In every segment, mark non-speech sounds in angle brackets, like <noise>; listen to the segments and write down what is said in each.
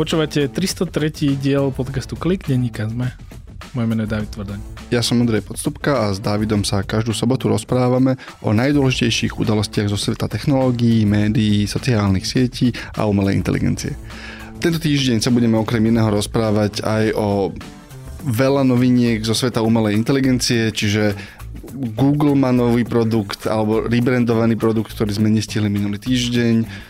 Počúvate 303. diel podcastu Klik, denníka sme. Moje meno je David Tvrdaň. Ja som Andrej Podstupka a s Dávidom sa každú sobotu rozprávame o najdôležitejších udalostiach zo sveta technológií, médií, sociálnych sietí a umelej inteligencie. Tento týždeň sa budeme okrem iného rozprávať aj o veľa noviniek zo sveta umelej inteligencie, čiže Google má nový produkt alebo rebrandovaný produkt, ktorý sme nestihli minulý týždeň.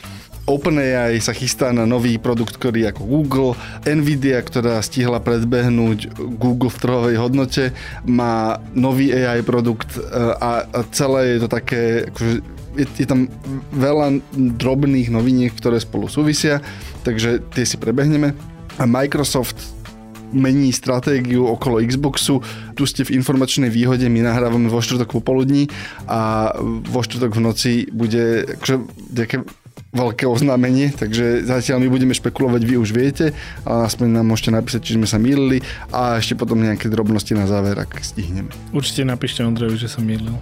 OpenAI sa chystá na nový produkt, ktorý ako Google. Nvidia, ktorá stihla predbehnúť Google v trhovej hodnote, má nový AI produkt e, a celé je to také, akože je, je tam veľa drobných noviniek, ktoré spolu súvisia, takže tie si prebehneme. A Microsoft mení stratégiu okolo Xboxu. Tu ste v informačnej výhode, my nahrávame vo štvrtok popoludní a vo štvrtok v noci bude akože, veľké oznámenie, takže zatiaľ my budeme špekulovať, vy už viete, ale aspoň nám môžete napísať, či sme sa mýlili a ešte potom nejaké drobnosti na záver, ak stihneme. Určite napíšte Ondrejovi, že sa mýlil.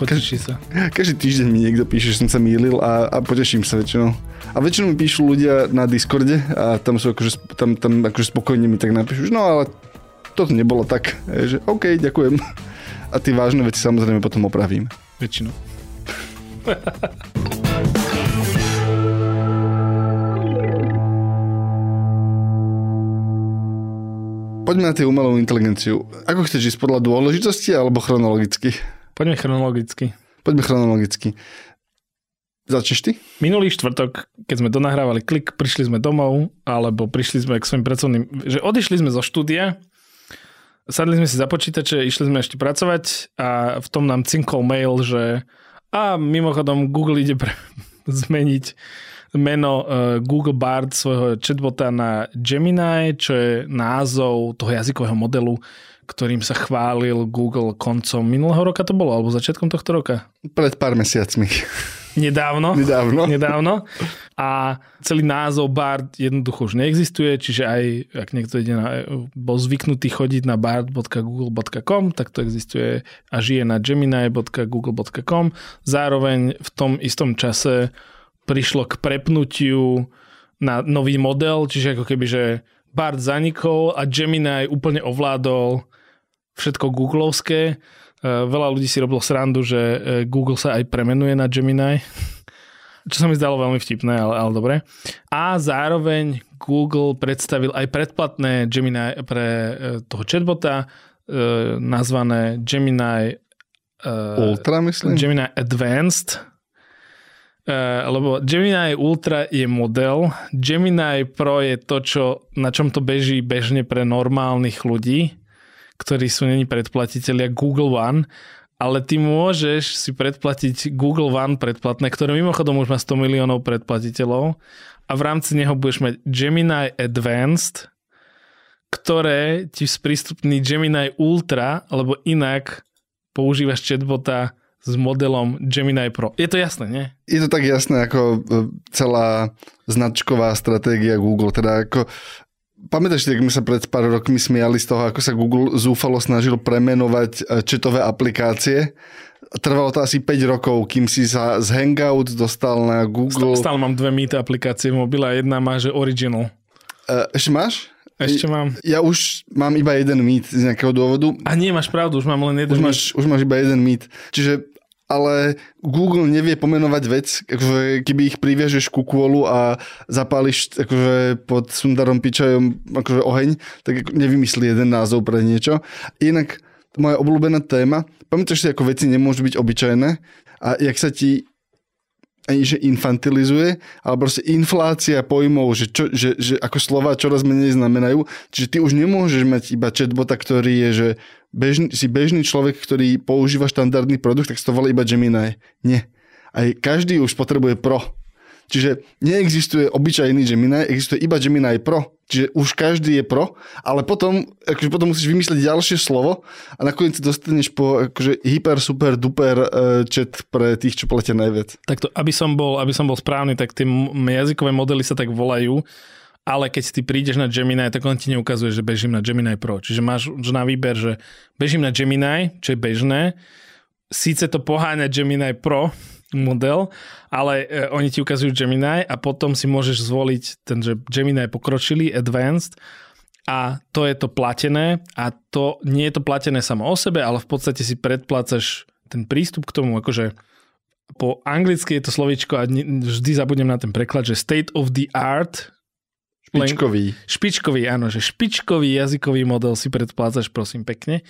Poteší sa. Každý týždeň mi niekto píše, že som sa mýlil a, a poteším sa väčšinou. A väčšinou mi píšu ľudia na Discorde a tam sú akože, tam, tam akože spokojne mi tak napíšu, no ale toto nebolo tak. Je, že OK, ďakujem. A tie vážne veci samozrejme potom opravím. Väčšinou. <laughs> Poďme na tie umelú inteligenciu. Ako chceš ísť podľa dôležitosti alebo chronologicky? Poďme chronologicky. Poďme chronologicky. Začneš ty? Minulý štvrtok, keď sme donahrávali klik, prišli sme domov, alebo prišli sme k svojim pracovným, že odišli sme zo štúdia, sadli sme si za počítače, išli sme ešte pracovať a v tom nám cinkol mail, že a mimochodom Google ide pre, <laughs> zmeniť meno uh, Google Bard svojho chatbota na Gemini, čo je názov toho jazykového modelu, ktorým sa chválil Google koncom minulého roka to bolo, alebo začiatkom tohto roka? Pred pár mesiacmi. Nedávno. <laughs> Nedávno. Nedávno. A celý názov Bard jednoducho už neexistuje, čiže aj ak niekto ide na, bol zvyknutý chodiť na bard.google.com, tak to existuje a žije na gemini.google.com. Zároveň v tom istom čase prišlo k prepnutiu na nový model, čiže ako keby, že Bard zanikol a Gemini úplne ovládol všetko googlovské. E, veľa ľudí si robilo srandu, že e, Google sa aj premenuje na Gemini, <laughs> čo sa mi zdalo veľmi vtipné, ale, ale dobre. A zároveň Google predstavil aj predplatné Gemini pre e, toho chatbota, nazvané Gemini Ultra, myslím? Gemini Advanced, lebo Gemini Ultra je model, Gemini Pro je to, čo, na čom to beží bežne pre normálnych ľudí, ktorí sú není predplatiteľia Google One, ale ty môžeš si predplatiť Google One predplatné, ktoré mimochodom už má 100 miliónov predplatiteľov. A v rámci neho budeš mať Gemini Advanced, ktoré ti sprístupní Gemini Ultra, alebo inak používaš chatbota s modelom Gemini Pro. Je to jasné, nie? Je to tak jasné ako e, celá značková stratégia Google. Teda ako Pamätáš ako sme sa pred pár rokmi smiali z toho, ako sa Google zúfalo snažil premenovať e, četové aplikácie? Trvalo to asi 5 rokov, kým si sa z Hangout dostal na Google. Stále mám dve Meet aplikácie v mobile a jedna má, že Original. Uh, ešte máš? Ešte mám. Ja už mám iba jeden Meet z nejakého dôvodu. A nie, máš pravdu, už mám len jeden už máš, už máš iba jeden Meet. Čiže ale Google nevie pomenovať vec, akože keby ich priviažeš ku kôlu a zapáliš akože pod Sundarom Pičajom akože oheň, tak nevymyslí jeden názov pre niečo. Inak moja obľúbená téma, pamätáš si, ako veci nemôžu byť obyčajné a jak sa ti ani že infantilizuje, ale proste inflácia pojmov, že, čo, že, že ako slova čoraz menej znamenajú. Čiže ty už nemôžeš mať iba chatbota, ktorý je, že bežný, si bežný človek, ktorý používa štandardný produkt, tak si to volá iba Gemini. Nie. Aj každý už potrebuje pro. Čiže neexistuje obyčajný Gemini, existuje iba Gemini Pro. Čiže už každý je pro, ale potom, akože potom musíš vymyslieť ďalšie slovo a nakoniec dostaneš po akože hyper, super, duper uh, pre tých, čo platia najviac. Takto, aby som bol, aby som bol správny, tak tie jazykové modely sa tak volajú, ale keď ty prídeš na Gemini, tak on ti neukazuje, že bežím na Gemini Pro. Čiže máš na výber, že bežím na Gemini, čo je bežné, síce to poháňa Gemini Pro, model, ale e, oni ti ukazujú Gemini a potom si môžeš zvoliť ten, že Gemini pokročili, advanced a to je to platené a to nie je to platené samo o sebe, ale v podstate si predplácaš ten prístup k tomu, akože po anglicky je to slovičko a vždy zabudnem na ten preklad, že state of the art Špičkový. Špičkový, áno, že špičkový jazykový model si predplácaš, prosím, pekne,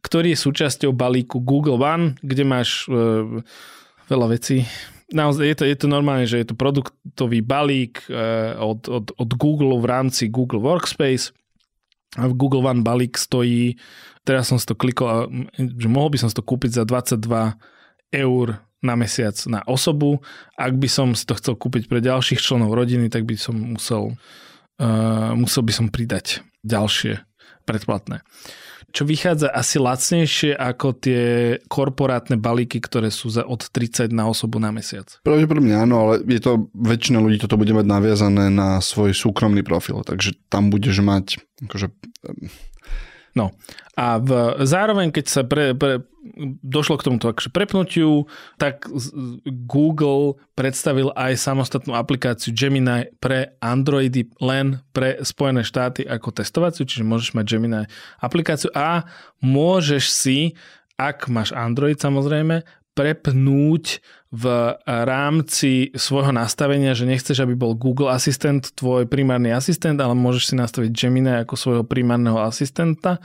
ktorý je súčasťou balíku Google One, kde máš e, veľa vecí. Naozaj je to, je to normálne, že je to produktový balík e, od, od, od Google v rámci Google Workspace. A v Google One balík stojí, teraz som si to klikol, že mohol by som si to kúpiť za 22 eur na mesiac na osobu. Ak by som si to chcel kúpiť pre ďalších členov rodiny, tak by som musel, uh, musel by som pridať ďalšie predplatné. Čo vychádza asi lacnejšie ako tie korporátne balíky, ktoré sú za od 30 na osobu na mesiac. Pravdepodobne áno, ale je to, väčšina ľudí toto bude mať naviazané na svoj súkromný profil, takže tam budeš mať akože, No a v, zároveň, keď sa pre, pre, došlo k tomuto akože prepnutiu, tak Google predstavil aj samostatnú aplikáciu Gemini pre Androidy len pre Spojené štáty ako testovaciu, čiže môžeš mať Gemini aplikáciu a môžeš si, ak máš Android samozrejme, prepnúť v rámci svojho nastavenia, že nechceš, aby bol Google asistent tvoj primárny asistent, ale môžeš si nastaviť Gemini ako svojho primárneho asistenta.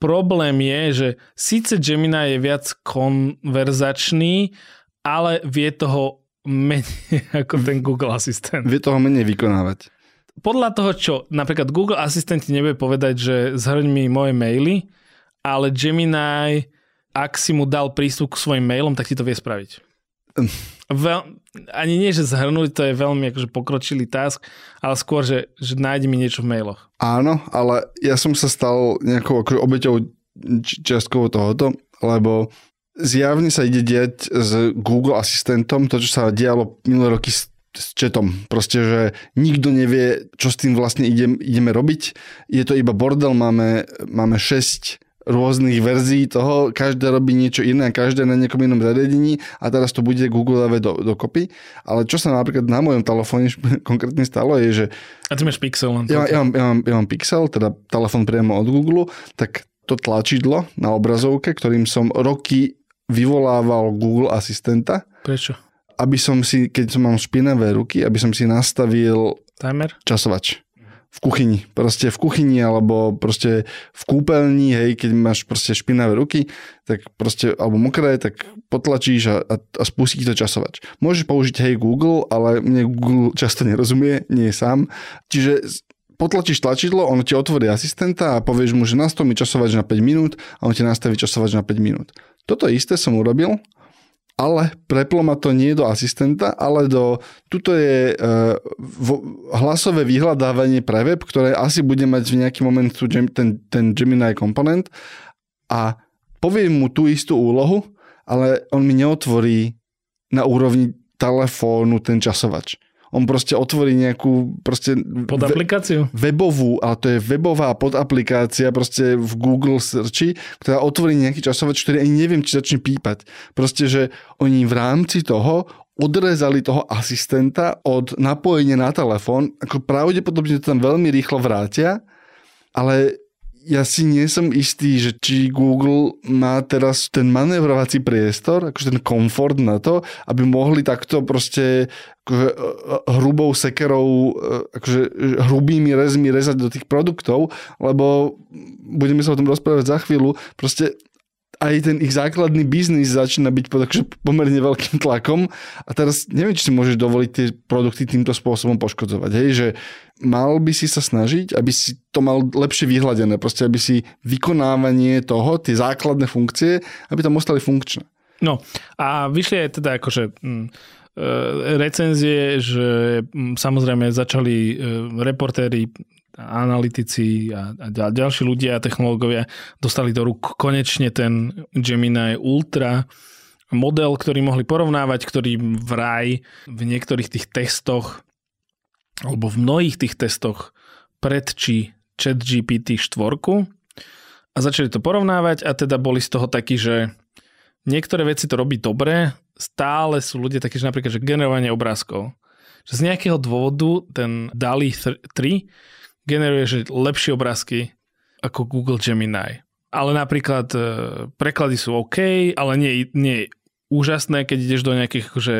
Problém je, že síce Gemini je viac konverzačný, ale vie toho menej <laughs> ako ten Google asistent. Vie toho menej vykonávať. Podľa toho, čo napríklad Google asistent nebude povedať, že zhrň mi moje maily, ale Gemini ak si mu dal prístup k svojim mailom, tak ti to vie spraviť. Veľ, ani nie, že zhrnúť, to je veľmi akože pokročilý task, ale skôr, že, že nájdi mi niečo v mailoch. Áno, ale ja som sa stal nejakou akože obeťou čiastkovo tohoto, lebo zjavne sa ide diať s Google asistentom, to, čo sa dialo minulé roky s, s chatom. Proste, že nikto nevie, čo s tým vlastne idem, ideme robiť. Je to iba bordel, máme, máme 6 rôznych verzií toho, každé robí niečo iné, každé na nejakom inom zariadení a teraz to bude Google do, dokopy. Ale čo sa napríklad na mojom telefóne <laughs> konkrétne stalo je, že... A ty máš Pixel. Ja, ja, mám, ja, mám, ja mám Pixel, teda telefón priamo od Google, tak to tlačidlo na obrazovke, ktorým som roky vyvolával Google asistenta. Prečo? Aby som si, keď som mám špinavé ruky, aby som si nastavil Timer? časovač v kuchyni. Proste v kuchyni alebo proste v kúpeľni, hej, keď máš proste špinavé ruky, tak proste, alebo mokré, tak potlačíš a, a, a spustí to časovač. Môžeš použiť hej Google, ale mne Google <laughs> často nerozumie, nie je sám. Čiže potlačíš tlačidlo, on ti otvorí asistenta a povieš mu, že nastav mi časovač na 5 minút a on ti nastaví časovač na 5 minút. Toto isté som urobil ale preplo ma to nie do asistenta, ale do, tuto je uh, hlasové vyhľadávanie pre web, ktoré asi bude mať v nejaký moment tu, ten, ten Gemini komponent. A poviem mu tú istú úlohu, ale on mi neotvorí na úrovni telefónu ten časovač on proste otvorí nejakú proste pod aplikáciu? webovú, ale to je webová podaplikácia proste v Google searchi, ktorá otvorí nejaký časovač, ktorý ani neviem, či začne pípať. Proste, že oni v rámci toho odrezali toho asistenta od napojenia na telefón, ako pravdepodobne to tam veľmi rýchlo vrátia, ale ja si nie som istý, že či Google má teraz ten manevrovací priestor, akože ten komfort na to, aby mohli takto proste akože, e, e, hrubou sekerou, e, akože hrubými rezmi rezať do tých produktov, lebo budeme sa o tom rozprávať za chvíľu, proste aj ten ich základný biznis začína byť pod pomerne veľkým tlakom a teraz neviem, či si môžeš dovoliť tie produkty týmto spôsobom poškodzovať. Hej, že mal by si sa snažiť, aby si to mal lepšie vyhľadené, proste aby si vykonávanie toho, tie základné funkcie, aby tam ostali funkčné. No a vyšli aj teda akože mm, e, recenzie, že mm, samozrejme začali e, reportéri analytici a, a ďalší ľudia a technológovia dostali do rúk konečne ten Gemini Ultra model, ktorý mohli porovnávať, ktorý vraj v niektorých tých testoch alebo v mnohých tých testoch predčí chat GPT 4 a začali to porovnávať a teda boli z toho takí, že niektoré veci to robí dobre, stále sú ľudia takí, že napríklad, že generovanie obrázkov. Že z nejakého dôvodu ten DALI 3 generuje že lepšie obrázky ako Google Gemini. Ale napríklad e, preklady sú OK, ale nie, nie úžasné, keď ideš do nejakých akože,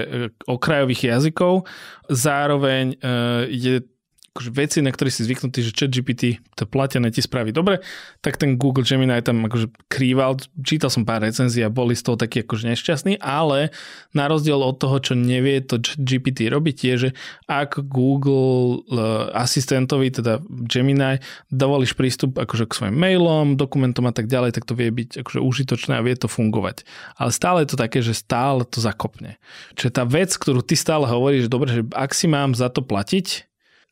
okrajových jazykov. Zároveň je akože veci, na ktoré si zvyknutý, že chat GPT, to platené ti spraví dobre, tak ten Google Gemini tam akože krýval, čítal som pár recenzií a boli z toho takí akože nešťastní, ale na rozdiel od toho, čo nevie to GPT robiť, je, že ak Google uh, asistentovi, teda Gemini, dovolíš prístup akože k svojim mailom, dokumentom a tak ďalej, tak to vie byť akože užitočné a vie to fungovať. Ale stále je to také, že stále to zakopne. Čiže tá vec, ktorú ty stále hovoríš, dobre, že ak si mám za to platiť,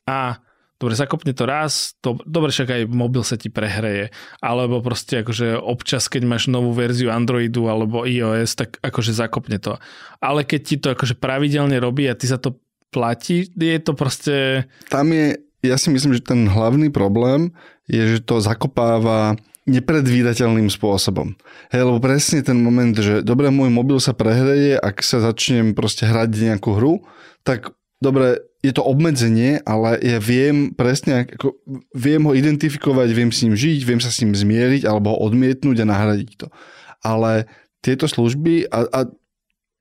a dobre, zakopne to raz, to, dobre, však aj mobil sa ti prehreje, alebo proste akože občas, keď máš novú verziu Androidu alebo iOS, tak akože zakopne to. Ale keď ti to akože pravidelne robí a ty za to platí, je to proste... Tam je, ja si myslím, že ten hlavný problém je, že to zakopáva nepredvídateľným spôsobom. Hej, lebo presne ten moment, že dobre, môj mobil sa prehreje, ak sa začnem proste hrať nejakú hru, tak dobre, je to obmedzenie, ale ja viem presne, ako, viem ho identifikovať, viem s ním žiť, viem sa s ním zmieriť alebo ho odmietnúť a nahradiť to. Ale tieto služby a, a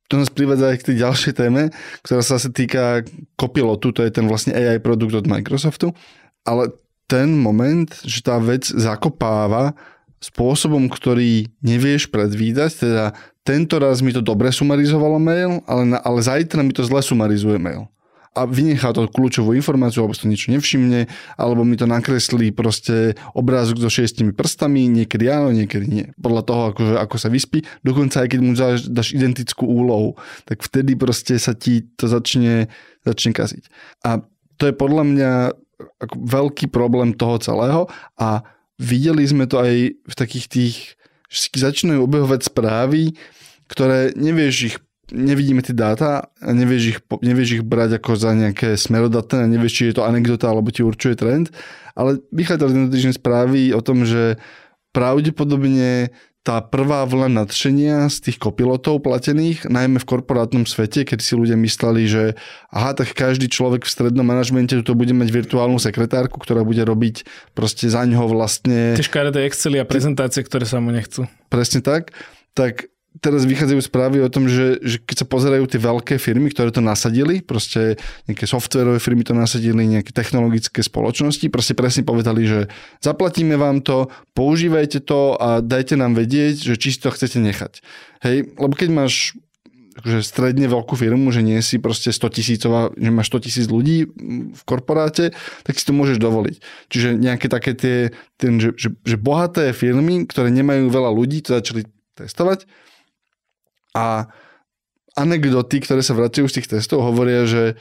to nás privádza aj k tej ďalšej téme, ktorá sa zase týka Copilotu, to je ten vlastne AI produkt od Microsoftu, ale ten moment, že tá vec zakopáva spôsobom, ktorý nevieš predvídať, teda tento raz mi to dobre sumarizovalo mail, ale, ale zajtra mi to zle sumarizuje mail a vynechá to kľúčovú informáciu, alebo si to niečo nevšimne, alebo mi to nakreslí proste obrázok so šiestimi prstami, niekedy áno, niekedy nie. Podľa toho, akože, ako sa vyspí, dokonca aj keď mu dáš, dáš identickú úlohu, tak vtedy proste sa ti to začne, začne kaziť. A to je podľa mňa ako veľký problém toho celého a videli sme to aj v takých tých, že začínajú obehovať správy, ktoré nevieš ich nevidíme tie dáta a nevieš ich, nevieš ich brať ako za nejaké smerodatné nevieš, či je to anekdota alebo ti určuje trend, ale vychádzali tento týždeň správy o tom, že pravdepodobne tá prvá vlna nadšenia z tých kopilotov platených, najmä v korporátnom svete, keď si ľudia mysleli, že aha, tak každý človek v strednom manažmente tu bude mať virtuálnu sekretárku, ktorá bude robiť proste za ňoho vlastne... Tie škaredé Excely a prezentácie, ktoré sa mu nechcú. Presne tak. Tak teraz vychádzajú správy o tom, že, že keď sa pozerajú tie veľké firmy, ktoré to nasadili, proste nejaké softverové firmy to nasadili, nejaké technologické spoločnosti, proste presne povedali, že zaplatíme vám to, používajte to a dajte nám vedieť, že či si to chcete nechať. Hej, lebo keď máš akože stredne veľkú firmu, že nie si proste 100 tisícová, že máš 100 tisíc ľudí v korporáte, tak si to môžeš dovoliť. Čiže nejaké také tie, ten, že, že, že bohaté firmy, ktoré nemajú veľa ľudí, to začali testovať a anekdoty, ktoré sa vracajú z tých testov, hovoria, že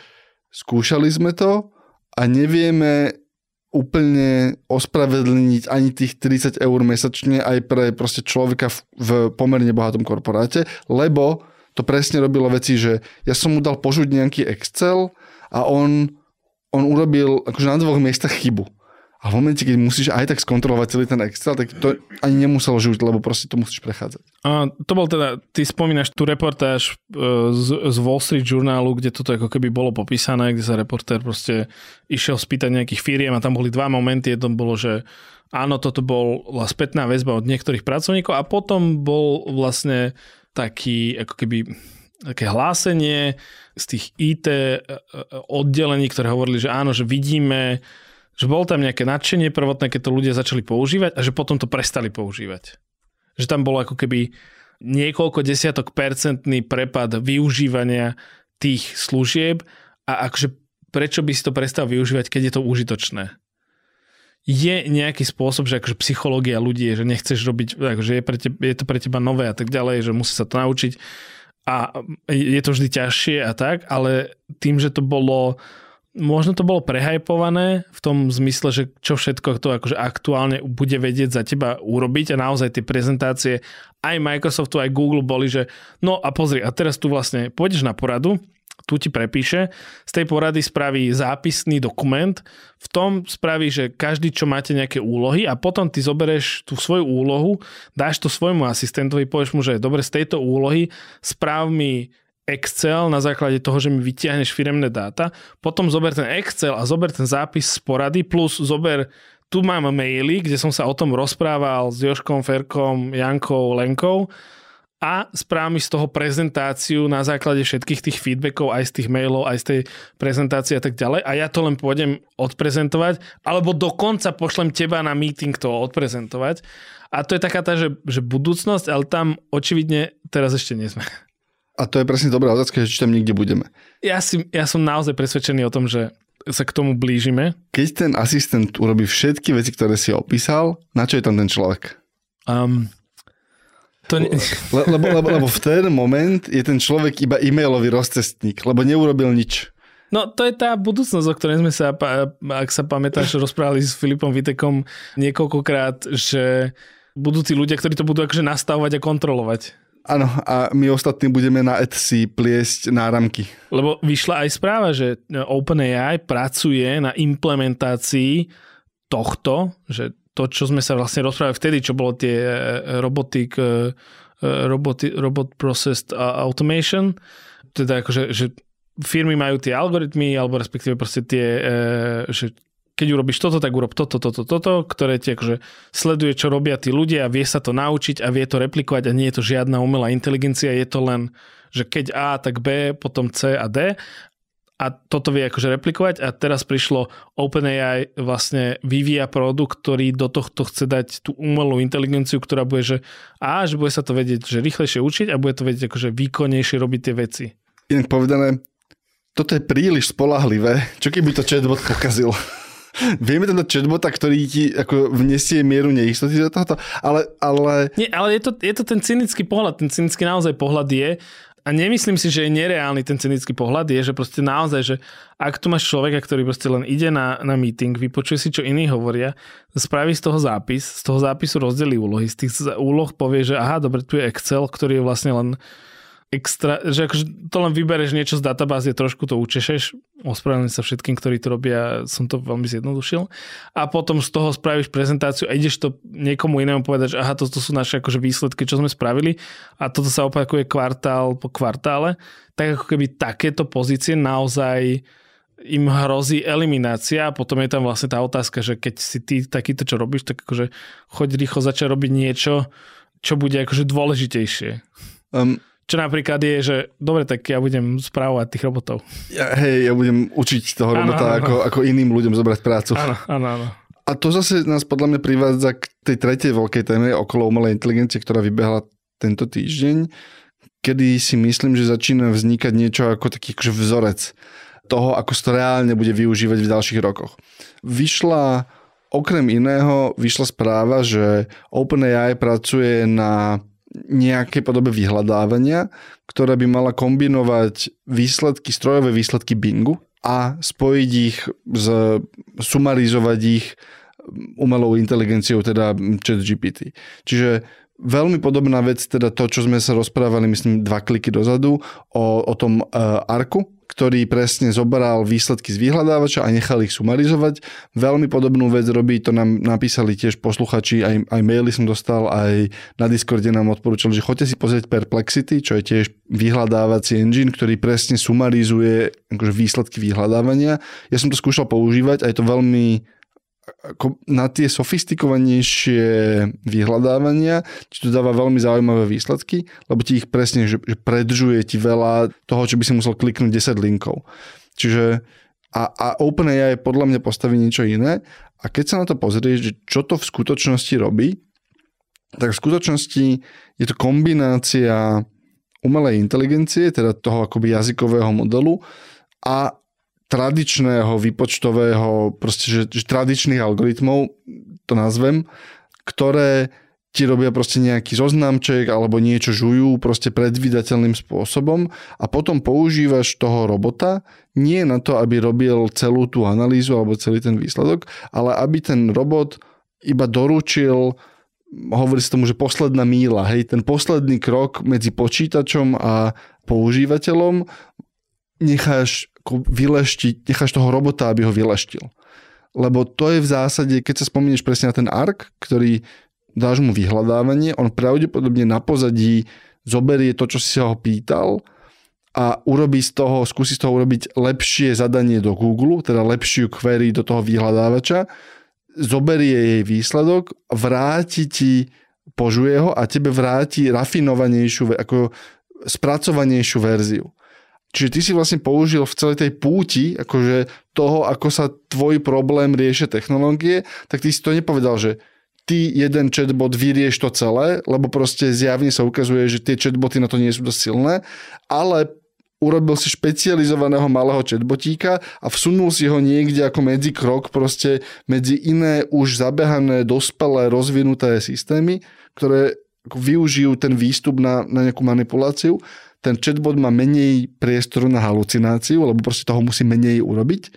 skúšali sme to a nevieme úplne ospravedlniť ani tých 30 eur mesačne aj pre proste človeka v, v pomerne bohatom korporáte, lebo to presne robilo veci, že ja som mu dal požuť nejaký Excel a on, on urobil akože na dvoch miestach chybu. A v momente, keď musíš aj tak skontrolovať celý ten Excel, tak to ani nemuselo žiť, lebo proste to musíš prechádzať. A to bol teda, ty spomínaš tú reportáž e, z, z Wall Street Journalu, kde toto ako keby bolo popísané, kde sa reportér proste išiel spýtať nejakých firiem a tam boli dva momenty. Jedno bolo, že áno, toto bola spätná väzba od niektorých pracovníkov a potom bol vlastne taký ako keby také hlásenie z tých IT oddelení, ktoré hovorili, že áno, že vidíme že bol tam nejaké nadšenie prvotné, keď to ľudia začali používať a že potom to prestali používať. Že tam bolo ako keby niekoľko desiatok percentný prepad využívania tých služieb a akože prečo by si to prestal využívať, keď je to užitočné. Je nejaký spôsob, že akože psychológia ľudí že nechceš robiť, akože je, pre teba, je to pre teba nové a tak ďalej, že musí sa to naučiť a je to vždy ťažšie a tak, ale tým, že to bolo možno to bolo prehajpované v tom zmysle, že čo všetko to akože aktuálne bude vedieť za teba urobiť a naozaj tie prezentácie aj Microsoftu, aj Google boli, že no a pozri, a teraz tu vlastne pôjdeš na poradu, tu ti prepíše, z tej porady spraví zápisný dokument, v tom spraví, že každý, čo máte nejaké úlohy a potom ty zoberieš tú svoju úlohu, dáš to svojmu asistentovi, povieš mu, že dobre, z tejto úlohy správ mi Excel na základe toho, že mi vytiahneš firemné dáta, potom zober ten Excel a zober ten zápis z porady, plus zober, tu mám maily, kde som sa o tom rozprával s Joškom, Ferkom, Jankou, Lenkou a správ z toho prezentáciu na základe všetkých tých feedbackov, aj z tých mailov, aj z tej prezentácie a tak ďalej a ja to len pôjdem odprezentovať, alebo dokonca pošlem teba na meeting to odprezentovať. A to je taká tá, že, že budúcnosť, ale tam očividne teraz ešte nie sme. A to je presne dobrá otázka, že či tam niekde budeme. Ja, si, ja som naozaj presvedčený o tom, že sa k tomu blížime. Keď ten asistent urobí všetky veci, ktoré si opísal, na čo je tam ten človek? Um, to ne... Le, lebo, lebo, lebo v ten moment je ten človek iba e-mailový rozcestník, lebo neurobil nič. No to je tá budúcnosť, o ktorej sme sa, ak sa pamätáš, <laughs> rozprávali s Filipom Vitekom niekoľkokrát, že budú tí ľudia, ktorí to budú akože nastavovať a kontrolovať. Áno, a my ostatní budeme na Etsy pliesť náramky. Lebo vyšla aj správa, že OpenAI pracuje na implementácii tohto, že to, čo sme sa vlastne rozprávali vtedy, čo bolo tie e, robotik, e, e, roboty, robot processed automation, teda akože, že firmy majú tie algoritmy, alebo respektíve proste tie, že keď urobíš toto, tak urob toto, toto, toto, ktoré ti akože sleduje, čo robia tí ľudia a vie sa to naučiť a vie to replikovať a nie je to žiadna umelá inteligencia, je to len, že keď A, tak B, potom C a D a toto vie akože replikovať a teraz prišlo OpenAI vlastne vyvíja produkt, ktorý do tohto chce dať tú umelú inteligenciu, ktorá bude, že a, že bude sa to vedieť, že rýchlejšie učiť a bude to vedieť akože výkonnejšie robiť tie veci. Inak povedané, toto je príliš spolahlivé. Čo keby to chatbot pokazil? Vieme ten chatbota, ktorý ti ako vnesie mieru neistoty do tohoto, ale... ale... Nie, ale je to, je to ten cynický pohľad, ten cynický naozaj pohľad je, a nemyslím si, že je nereálny ten cynický pohľad, je, že proste naozaj, že ak tu máš človeka, ktorý proste len ide na, na meeting, vypočuje si, čo iní hovoria, spraví z toho zápis, z toho zápisu rozdelí úlohy, z tých úloh povie, že aha, dobre, tu je Excel, ktorý je vlastne len extra, že akože to len vybereš niečo z databázy, trošku to učešeš, ospravedlňujem sa všetkým, ktorí to robia, som to veľmi zjednodušil. A potom z toho spravíš prezentáciu a ideš to niekomu inému povedať, že aha, toto sú naše akože výsledky, čo sme spravili. A toto sa opakuje kvartál po kvartále, tak ako keby takéto pozície naozaj im hrozí eliminácia. A potom je tam vlastne tá otázka, že keď si ty takýto čo robíš, tak akože choď rýchlo začať robiť niečo, čo bude akože dôležitejšie. Um, čo napríklad je, že dobre, tak ja budem správovať tých robotov. Ja, hej, ja budem učiť toho ano, robota, ano, ako, ano. ako iným ľuďom zobrať prácu. Áno, áno, áno. A to zase nás podľa mňa privádza k tej tretej veľkej téme okolo umelej inteligencie, ktorá vybehla tento týždeň, kedy si myslím, že začína vznikať niečo ako taký akože vzorec toho, ako sa to reálne bude využívať v ďalších rokoch. Vyšla okrem iného, vyšla správa, že OpenAI pracuje na nejakej podobe vyhľadávania, ktorá by mala kombinovať výsledky, strojové výsledky Bingu a spojiť ich, z, sumarizovať ich umelou inteligenciou, teda chat. Čiže veľmi podobná vec, teda to, čo sme sa rozprávali, myslím, dva kliky dozadu, o, o tom uh, arku, ktorý presne zobral výsledky z vyhľadávača a nechal ich sumarizovať. Veľmi podobnú vec robí, to nám napísali tiež posluchači, aj, aj maily som dostal, aj na Discorde nám odporúčali, že choďte si pozrieť Perplexity, čo je tiež vyhľadávací engine, ktorý presne sumarizuje akože výsledky vyhľadávania. Ja som to skúšal používať a je to veľmi ako na tie sofistikovanejšie vyhľadávania ti to dáva veľmi zaujímavé výsledky, lebo ti ich presne, že, že predržuje ti veľa toho, čo by si musel kliknúť 10 linkov. Čiže a, a OpenAI podľa mňa postaví niečo iné a keď sa na to pozrieš, že čo to v skutočnosti robí, tak v skutočnosti je to kombinácia umelej inteligencie, teda toho akoby jazykového modelu a tradičného výpočtového, proste, že, že tradičných algoritmov, to nazvem, ktoré ti robia proste nejaký zoznamček alebo niečo žujú proste predvydateľným spôsobom a potom používaš toho robota nie na to, aby robil celú tú analýzu alebo celý ten výsledok, ale aby ten robot iba doručil hovorí sa tomu, že posledná míla, hej, ten posledný krok medzi počítačom a používateľom necháš vyleštiť, necháš toho robota, aby ho vyleštil. Lebo to je v zásade, keď sa spomínaš presne na ten ark, ktorý dáš mu vyhľadávanie, on pravdepodobne na pozadí zoberie to, čo si sa ho pýtal a urobí z toho, skúsi z toho urobiť lepšie zadanie do Google, teda lepšiu query do toho vyhľadávača, zoberie jej výsledok, vráti ti, požuje ho a tebe vráti rafinovanejšiu, ako spracovanejšiu verziu. Čiže ty si vlastne použil v celej tej púti akože toho, ako sa tvoj problém riešia technológie, tak ty si to nepovedal, že ty jeden chatbot vyrieš to celé, lebo proste zjavne sa ukazuje, že tie chatboty na to nie sú dosť silné, ale urobil si špecializovaného malého chatbotíka a vsunul si ho niekde ako medzi krok proste medzi iné už zabehané, dospelé, rozvinuté systémy, ktoré využijú ten výstup na, na nejakú manipuláciu. Ten chatbot má menej priestoru na halucináciu, lebo proste toho musí menej urobiť.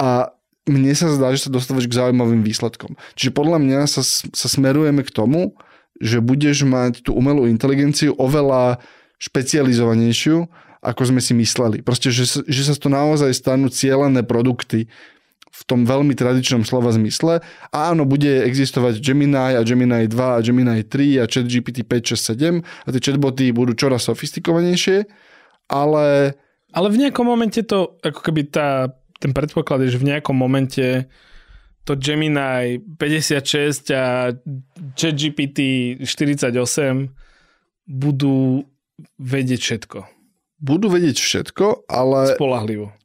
A mne sa zdá, že sa dostávaš k zaujímavým výsledkom. Čiže podľa mňa sa, sa smerujeme k tomu, že budeš mať tú umelú inteligenciu oveľa špecializovanejšiu, ako sme si mysleli. Proste, že, že sa to naozaj stanú cieľené produkty v tom veľmi tradičnom slova zmysle. A áno, bude existovať Gemini a Gemini 2 a Gemini 3 a chat GPT 5, 6, 7 a tie chatboty budú čoraz sofistikovanejšie, ale... Ale v nejakom momente to, ako keby tá, ten predpoklad je, že v nejakom momente to Gemini 56 a chat GPT 48 budú vedieť všetko budú vedieť všetko, ale... Spolahlivo.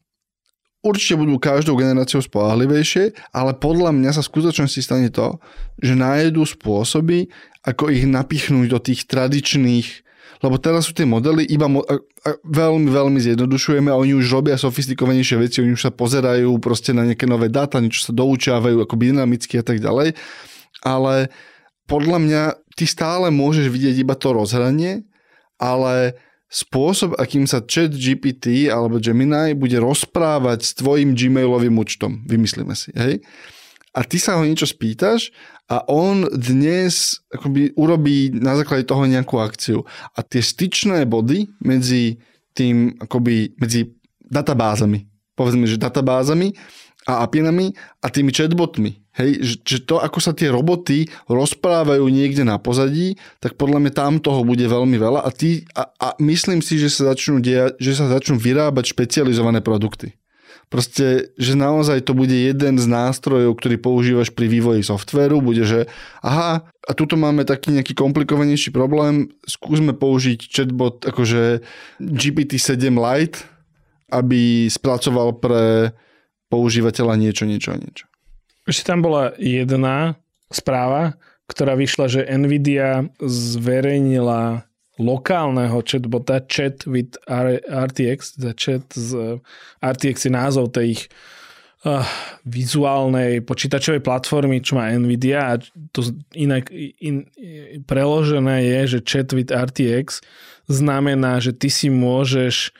Určite budú každou generáciou spolahlivejšie, ale podľa mňa sa v skutočnosti stane to, že nájdú spôsoby, ako ich napichnúť do tých tradičných lebo teraz sú tie modely iba mo- a, a veľmi, veľmi zjednodušujeme a oni už robia sofistikovanejšie veci, oni už sa pozerajú proste na nejaké nové dáta, niečo sa doučávajú ako dynamicky a tak ďalej. Ale podľa mňa ty stále môžeš vidieť iba to rozhranie, ale spôsob, akým sa chat GPT alebo Gemini bude rozprávať s tvojim Gmailovým účtom. Vymyslíme si, hej? A ty sa ho niečo spýtaš a on dnes akoby urobí na základe toho nejakú akciu. A tie styčné body medzi tým, akoby medzi databázami, povedzme, že databázami a apinami a tými chatbotmi. Hej, že to, ako sa tie roboty rozprávajú niekde na pozadí, tak podľa mňa tam toho bude veľmi veľa a, ty, a, a myslím si, že sa, začnú dia, že sa začnú vyrábať špecializované produkty. Proste, že naozaj to bude jeden z nástrojov, ktorý používaš pri vývoji softvéru, bude, že aha, a tuto máme taký nejaký komplikovanejší problém, skúsme použiť chatbot akože GPT-7 Lite, aby spracoval pre používateľa niečo, niečo, niečo. Ešte tam bola jedna správa, ktorá vyšla, že Nvidia zverejnila lokálneho chatbota Chat with RTX, za chat z RTX je názov tej ich uh, vizuálnej počítačovej platformy, čo má Nvidia a to inak in, preložené je, že chat with RTX znamená, že ty si môžeš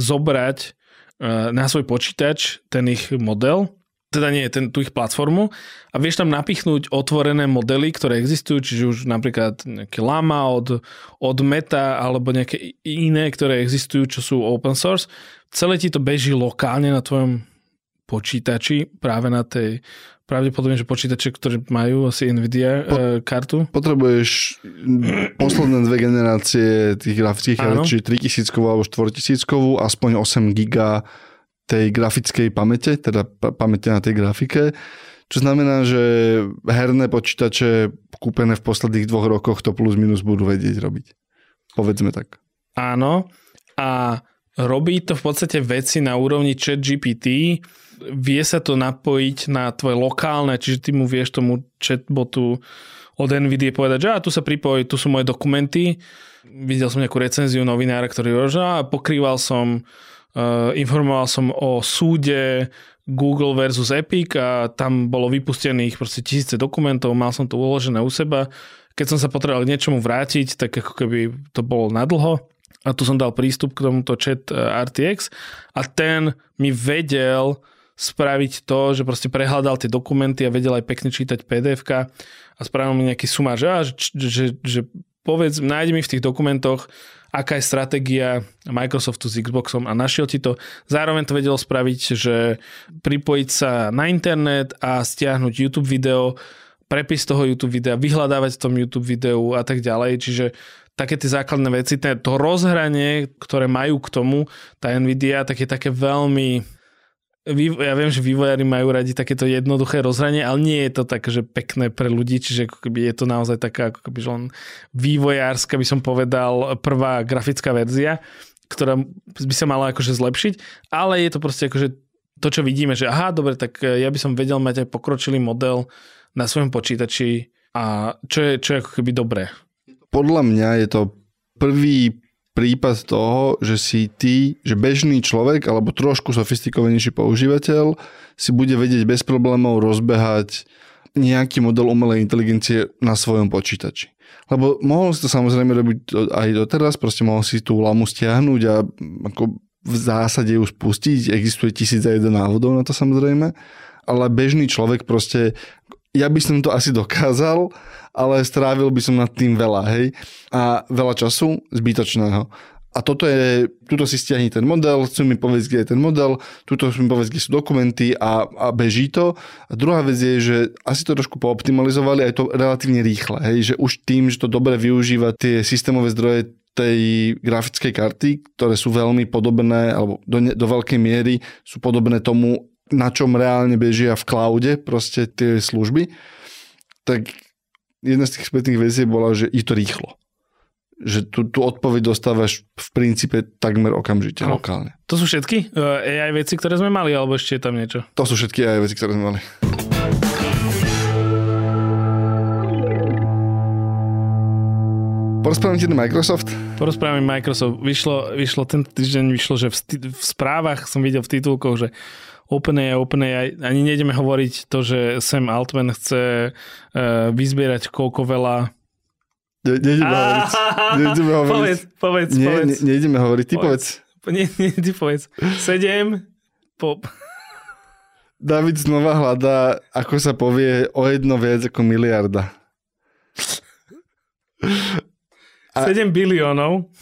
zobrať uh, na svoj počítač ten ich model teda nie, ten, tú ich platformu a vieš tam napichnúť otvorené modely, ktoré existujú, čiže už napríklad nejaké Lama od, od Meta alebo nejaké iné, ktoré existujú, čo sú open source. Celé ti to beží lokálne na tvojom počítači, práve na tej pravdepodobne, že počítače, ktoré majú asi Nvidia po, e, kartu. Potrebuješ posledné dve generácie tých grafických kart, či 3000 alebo 4000 aspoň 8 giga tej grafickej pamäte, teda pamäte na tej grafike, čo znamená, že herné počítače kúpené v posledných dvoch rokoch to plus minus budú vedieť robiť. Povedzme tak. Áno. A robí to v podstate veci na úrovni chat GPT. Vie sa to napojiť na tvoje lokálne, čiže ty mu vieš tomu chatbotu od NVIDIA povedať, že a tu sa pripoj, tu sú moje dokumenty. Videl som nejakú recenziu novinára, ktorý hovoril, a pokrýval som informoval som o súde Google versus Epic a tam bolo vypustených proste tisíce dokumentov, mal som to uložené u seba. Keď som sa potreboval k niečomu vrátiť, tak ako keby to bolo nadlho. A tu som dal prístup k tomuto chat eh, RTX a ten mi vedel spraviť to, že proste prehľadal tie dokumenty a vedel aj pekne čítať pdf a spravil mi nejaký sumár, že, že, že, že povedz, nájdi mi v tých dokumentoch aká je stratégia Microsoftu s Xboxom a našiel ti to. Zároveň to vedelo spraviť, že pripojiť sa na internet a stiahnuť YouTube video, prepis toho YouTube videa, vyhľadávať v tom YouTube videu a tak ďalej. Čiže také tie základné veci, to rozhranie, ktoré majú k tomu, tá Nvidia, tak je také veľmi ja viem, že vývojári majú radi takéto jednoduché rozhranie, ale nie je to tak, že pekné pre ľudí, čiže ako keby je to naozaj taká ako keby len vývojárska, by som povedal, prvá grafická verzia, ktorá by sa mala akože zlepšiť, ale je to proste akože to, čo vidíme, že aha, dobre, tak ja by som vedel mať aj pokročilý model na svojom počítači a čo je, čo je ako keby dobré. Podľa mňa je to prvý prípad toho, že si ty, že bežný človek alebo trošku sofistikovanejší používateľ si bude vedieť bez problémov rozbehať nejaký model umelej inteligencie na svojom počítači. Lebo mohol si to samozrejme robiť aj doteraz, proste mohol si tú lamu stiahnuť a ako v zásade ju spustiť. Existuje tisíc a jeden návodov na to samozrejme, ale bežný človek proste ja by som to asi dokázal, ale strávil by som nad tým veľa, hej. A veľa času zbytočného. A toto je, tuto si stiahni ten model, chcú mi povedať, kde je ten model, tuto mi povedať, kde sú dokumenty a, a beží to. A druhá vec je, že asi to trošku pooptimalizovali a je to relatívne rýchle, hej, že už tým, že to dobre využíva tie systémové zdroje tej grafickej karty, ktoré sú veľmi podobné, alebo do, do veľkej miery sú podobné tomu, na čom reálne bežia v cloude proste tie služby, tak jedna z tých spätných vecí bola, že je to rýchlo. Že tú, tú odpoveď dostávaš v princípe takmer okamžite no. lokálne. To sú všetky uh, AI veci, ktoré sme mali, alebo ešte je tam niečo? To sú všetky AI veci, ktoré sme mali. Porozprávam ti Microsoft? Porozprávam Microsoft. Vyšlo, vyšlo tento týždeň, vyšlo, že v, v správach som videl v titulkoch, že OpenAI, OpenAI, ani nejdeme hovoriť to, že Sam Altman chce uh, vyzbierať koľko veľa Ne, nejdeme hovoriť. Nejdeme hovoriť. Povedz, povedz, nie, povedz. Ne, nejdeme hovoriť. Ty povedz. povedz. Nie, nie, ty povedz. Sedem po... David znova hľadá, ako sa povie, o jedno viac ako miliarda. A... 7 biliónov.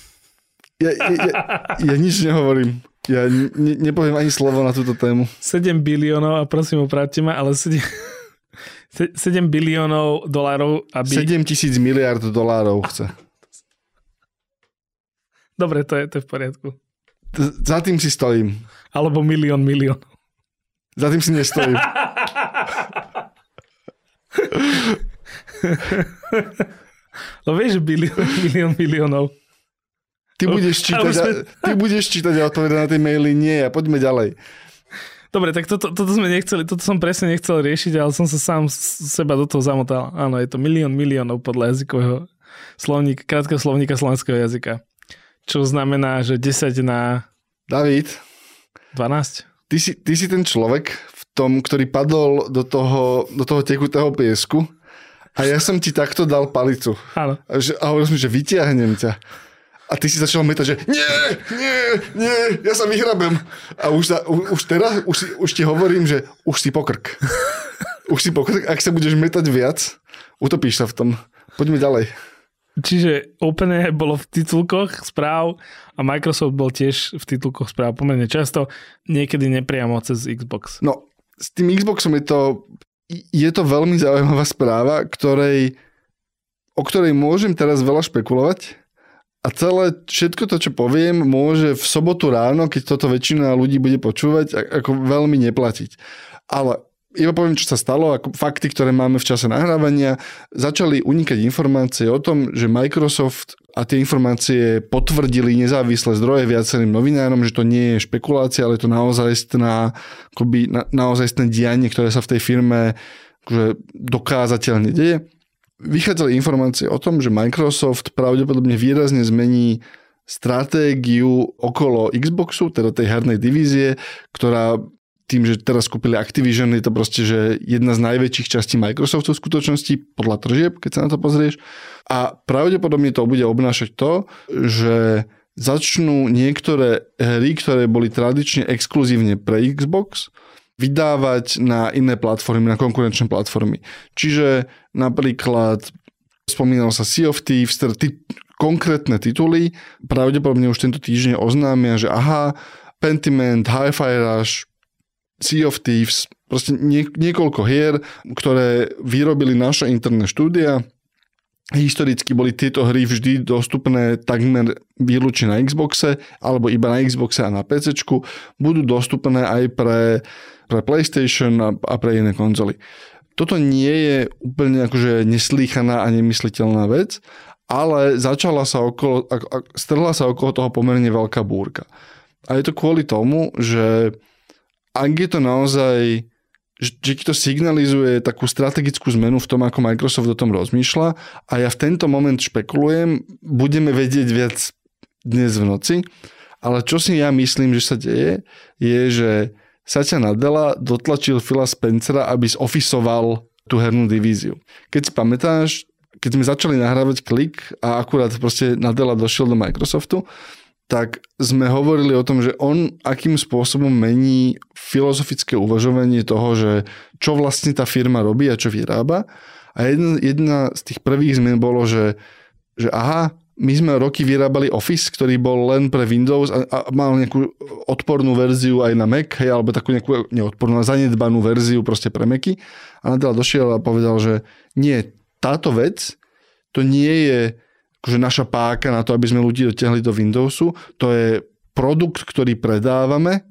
Ja, ja, ja, ja nič nehovorím. Ja ne, nepoviem ani slovo na túto tému. 7 biliónov a prosím opráťte ma, ale 7, 7 <laughs> biliónov dolárov, aby... 7 tisíc miliard dolárov chce. Dobre, to je, to je v poriadku. Za tým si stojím. Alebo milión milión. Za tým si nestojím. <laughs> no vieš, bilión, milión miliónov. Ty budeš čítať, sme... a, ty budeš čítať a odpovedať na tie maily. Nie, a poďme ďalej. Dobre, tak toto, toto sme nechceli, toto som presne nechcel riešiť, ale som sa sám seba do toho zamotal. Áno, je to milión miliónov podľa jazykového slovníka, krátkeho slovníka slovenského jazyka. Čo znamená, že 10 na... David. 12. Ty si, ty si ten človek v tom, ktorý padol do toho, do toho tekutého piesku a ja som ti takto dal palicu. Áno. A, hovoril som, že vyťahnem ťa a ty si začal metať, že nie, nie, nie, ja sa vyhrabem. A už, sa, už, už teraz, už, si, už ti hovorím, že už si pokrk. Už si pokrk, ak sa budeš metať viac, utopíš sa v tom. Poďme ďalej. Čiže OpenAI bolo v titulkoch správ a Microsoft bol tiež v titulkoch správ pomerne často, niekedy nepriamo cez Xbox. No, s tým Xboxom je to, je to veľmi zaujímavá správa, ktorej, o ktorej môžem teraz veľa špekulovať, a celé, všetko to, čo poviem, môže v sobotu ráno, keď toto väčšina ľudí bude počúvať, ako veľmi neplatiť. Ale iba poviem, čo sa stalo, ako fakty, ktoré máme v čase nahrávania. Začali unikať informácie o tom, že Microsoft a tie informácie potvrdili nezávislé zdroje viacerým novinárom, že to nie je špekulácia, ale je to naozajstná, akoby, na, naozajstné dianie, ktoré sa v tej firme akože dokázateľne deje vychádzali informácie o tom, že Microsoft pravdepodobne výrazne zmení stratégiu okolo Xboxu, teda tej hernej divízie, ktorá tým, že teraz kúpili Activision, je to proste, že jedna z najväčších častí Microsoftu v skutočnosti, podľa tržieb, keď sa na to pozrieš. A pravdepodobne to bude obnášať to, že začnú niektoré hry, ktoré boli tradične exkluzívne pre Xbox, vydávať na iné platformy, na konkurenčné platformy. Čiže napríklad spomínal sa Sea of Thieves, teda ty, konkrétne tituly, pravdepodobne už tento týždeň oznámia, že aha, Pentiment, Hi-Fi Rush, Sea of Thieves, proste nie, niekoľko hier, ktoré vyrobili naše interné štúdia, historicky boli tieto hry vždy dostupné takmer výlučne na Xboxe alebo iba na Xboxe a na PC, budú dostupné aj pre, pre PlayStation a, a pre iné konzoly. Toto nie je úplne akože neslýchaná a nemysliteľná vec, ale začala sa okolo, strhla sa okolo toho pomerne veľká búrka. A je to kvôli tomu, že ak je to naozaj že ti to signalizuje takú strategickú zmenu v tom, ako Microsoft o tom rozmýšľa a ja v tento moment špekulujem, budeme vedieť viac dnes v noci, ale čo si ja myslím, že sa deje, je, že Satya Nadella dotlačil Phila Spencera, aby zofisoval tú hernú divíziu. Keď si pamätáš, keď sme začali nahrávať klik a akurát proste Nadella došiel do Microsoftu, tak sme hovorili o tom, že on akým spôsobom mení filozofické uvažovanie toho, že čo vlastne tá firma robí a čo vyrába. A jedna, jedna z tých prvých zmien bolo, že, že aha, my sme roky vyrábali Office, ktorý bol len pre Windows a, a mal nejakú odpornú verziu aj na Mac, hej, alebo takú nejakú neodpornú, zanedbanú verziu proste pre Macy. A Nadal došiel a povedal, že nie, táto vec, to nie je akože naša páka na to, aby sme ľudí dotiahli do Windowsu. To je produkt, ktorý predávame,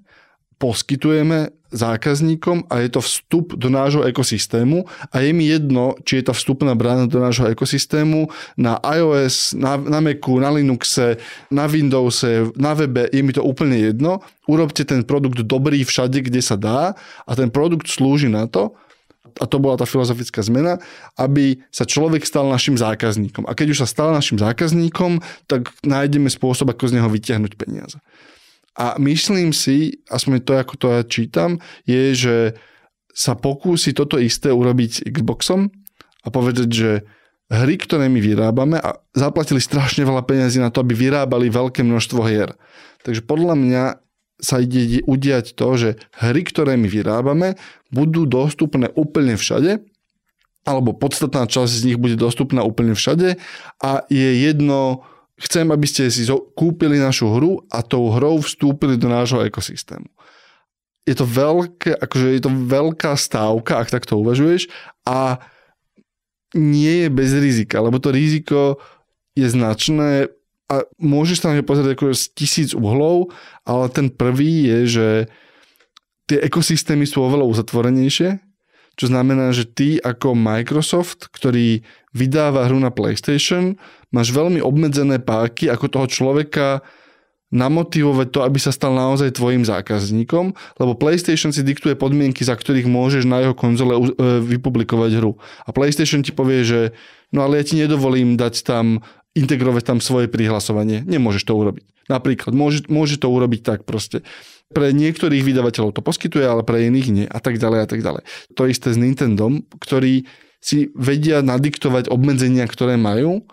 poskytujeme zákazníkom a je to vstup do nášho ekosystému a je mi jedno, či je to vstupná brána do nášho ekosystému na iOS, na, na Macu, na Linuxe, na Windowse, na webe, je mi to úplne jedno. Urobte ten produkt dobrý všade, kde sa dá a ten produkt slúži na to, a to bola tá filozofická zmena, aby sa človek stal našim zákazníkom. A keď už sa stal našim zákazníkom, tak nájdeme spôsob, ako z neho vyťahnuť peniaze. A myslím si, aspoň to, ako to ja čítam, je, že sa pokúsi toto isté urobiť Xboxom a povedať, že hry, ktoré my vyrábame a zaplatili strašne veľa peniazy na to, aby vyrábali veľké množstvo hier. Takže podľa mňa sa ide udiať to, že hry, ktoré my vyrábame, budú dostupné úplne všade, alebo podstatná časť z nich bude dostupná úplne všade a je jedno, chcem, aby ste si kúpili našu hru a tou hrou vstúpili do nášho ekosystému. Je to, veľké, akože je to veľká stávka, ak takto uvažuješ a nie je bez rizika, lebo to riziko je značné a môžeš na pozrieť ako z tisíc uhlov, ale ten prvý je, že tie ekosystémy sú oveľa uzatvorenejšie, čo znamená, že ty ako Microsoft, ktorý vydáva hru na PlayStation, máš veľmi obmedzené páky ako toho človeka namotivovať to, aby sa stal naozaj tvojim zákazníkom, lebo PlayStation si diktuje podmienky, za ktorých môžeš na jeho konzole e, vypublikovať hru. A PlayStation ti povie, že no ale ja ti nedovolím dať tam integrovať tam svoje prihlasovanie. Nemôžeš to urobiť. Napríklad, môže, môže to urobiť tak proste. Pre niektorých vydavateľov to poskytuje, ale pre iných nie a tak ďalej a tak ďalej. To isté s Nintendom, ktorí si vedia nadiktovať obmedzenia, ktoré majú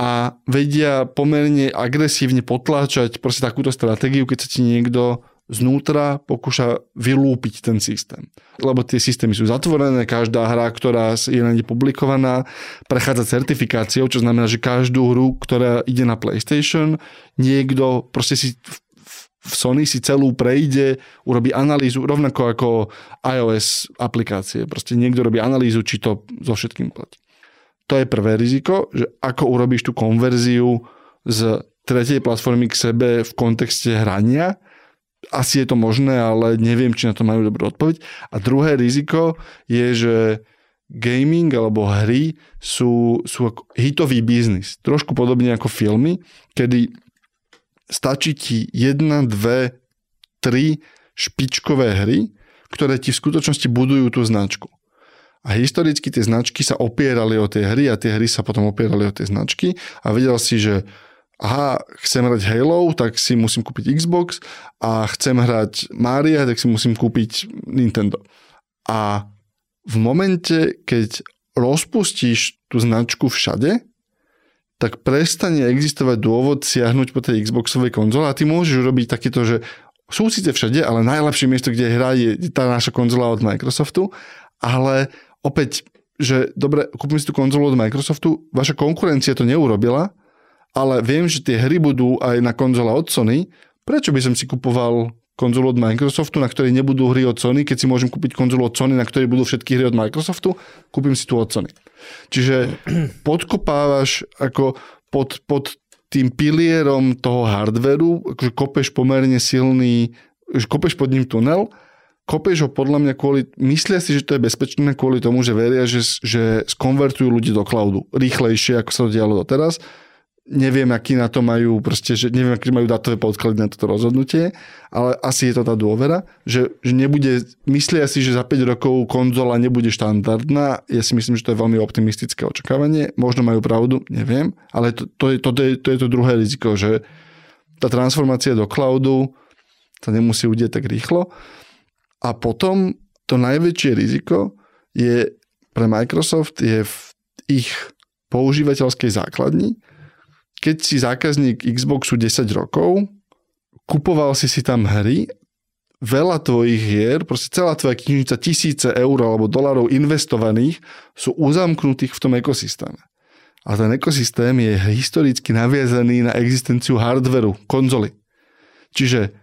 a vedia pomerne agresívne potláčať proste takúto stratégiu, keď sa ti niekto znútra pokúša vylúpiť ten systém. Lebo tie systémy sú zatvorené, každá hra, ktorá je na ne publikovaná, prechádza certifikáciou, čo znamená, že každú hru, ktorá ide na PlayStation, niekto proste si v Sony si celú prejde, urobí analýzu, rovnako ako iOS aplikácie. Proste niekto robí analýzu, či to so všetkým platí. To je prvé riziko, že ako urobíš tú konverziu z tretej platformy k sebe v kontexte hrania, asi je to možné, ale neviem, či na to majú dobrú odpoveď. A druhé riziko je, že gaming alebo hry sú, sú ako hitový biznis. Trošku podobne ako filmy, kedy stačí ti jedna, dve, tri špičkové hry, ktoré ti v skutočnosti budujú tú značku. A historicky tie značky sa opierali o tie hry a tie hry sa potom opierali o tie značky a vedel si, že aha, chcem hrať Halo, tak si musím kúpiť Xbox a chcem hrať Maria, tak si musím kúpiť Nintendo. A v momente, keď rozpustíš tú značku všade, tak prestane existovať dôvod siahnuť po tej Xboxovej konzole a ty môžeš urobiť takéto, že sú síce všade, ale najlepšie miesto, kde hrá je tá naša konzola od Microsoftu, ale opäť, že dobre, kúpim si tú konzolu od Microsoftu, vaša konkurencia to neurobila, ale viem, že tie hry budú aj na konzola od Sony, prečo by som si kupoval konzolu od Microsoftu, na ktorej nebudú hry od Sony, keď si môžem kúpiť konzolu od Sony, na ktorej budú všetky hry od Microsoftu, kúpim si tu od Sony. Čiže <clears throat> podkopávaš ako pod, pod tým pilierom toho hardveru, akože kopeš pomerne silný, že kopeš pod ním tunel, kopeš ho podľa mňa kvôli, myslia si, že to je bezpečné kvôli tomu, že veria, že, že skonvertujú ľudí do cloudu. Rýchlejšie, ako sa to dialo doteraz. Neviem, aký na to majú, proste, že neviem, aký majú datové podklady na toto rozhodnutie, ale asi je to tá dôvera, že, že nebude, myslia si, že za 5 rokov konzola nebude štandardná, ja si myslím, že to je veľmi optimistické očakávanie, možno majú pravdu, neviem, ale to, to, je, to, to, je, to je to druhé riziko, že tá transformácia do cloudu sa nemusí udieť tak rýchlo a potom to najväčšie riziko je pre Microsoft je v ich používateľskej základni, keď si zákazník Xboxu 10 rokov, kupoval si si tam hry, veľa tvojich hier, proste celá tvoja knižnica, tisíce eur alebo dolarov investovaných sú uzamknutých v tom ekosystéme. A ten ekosystém je historicky naviazaný na existenciu hardveru, konzoly. Čiže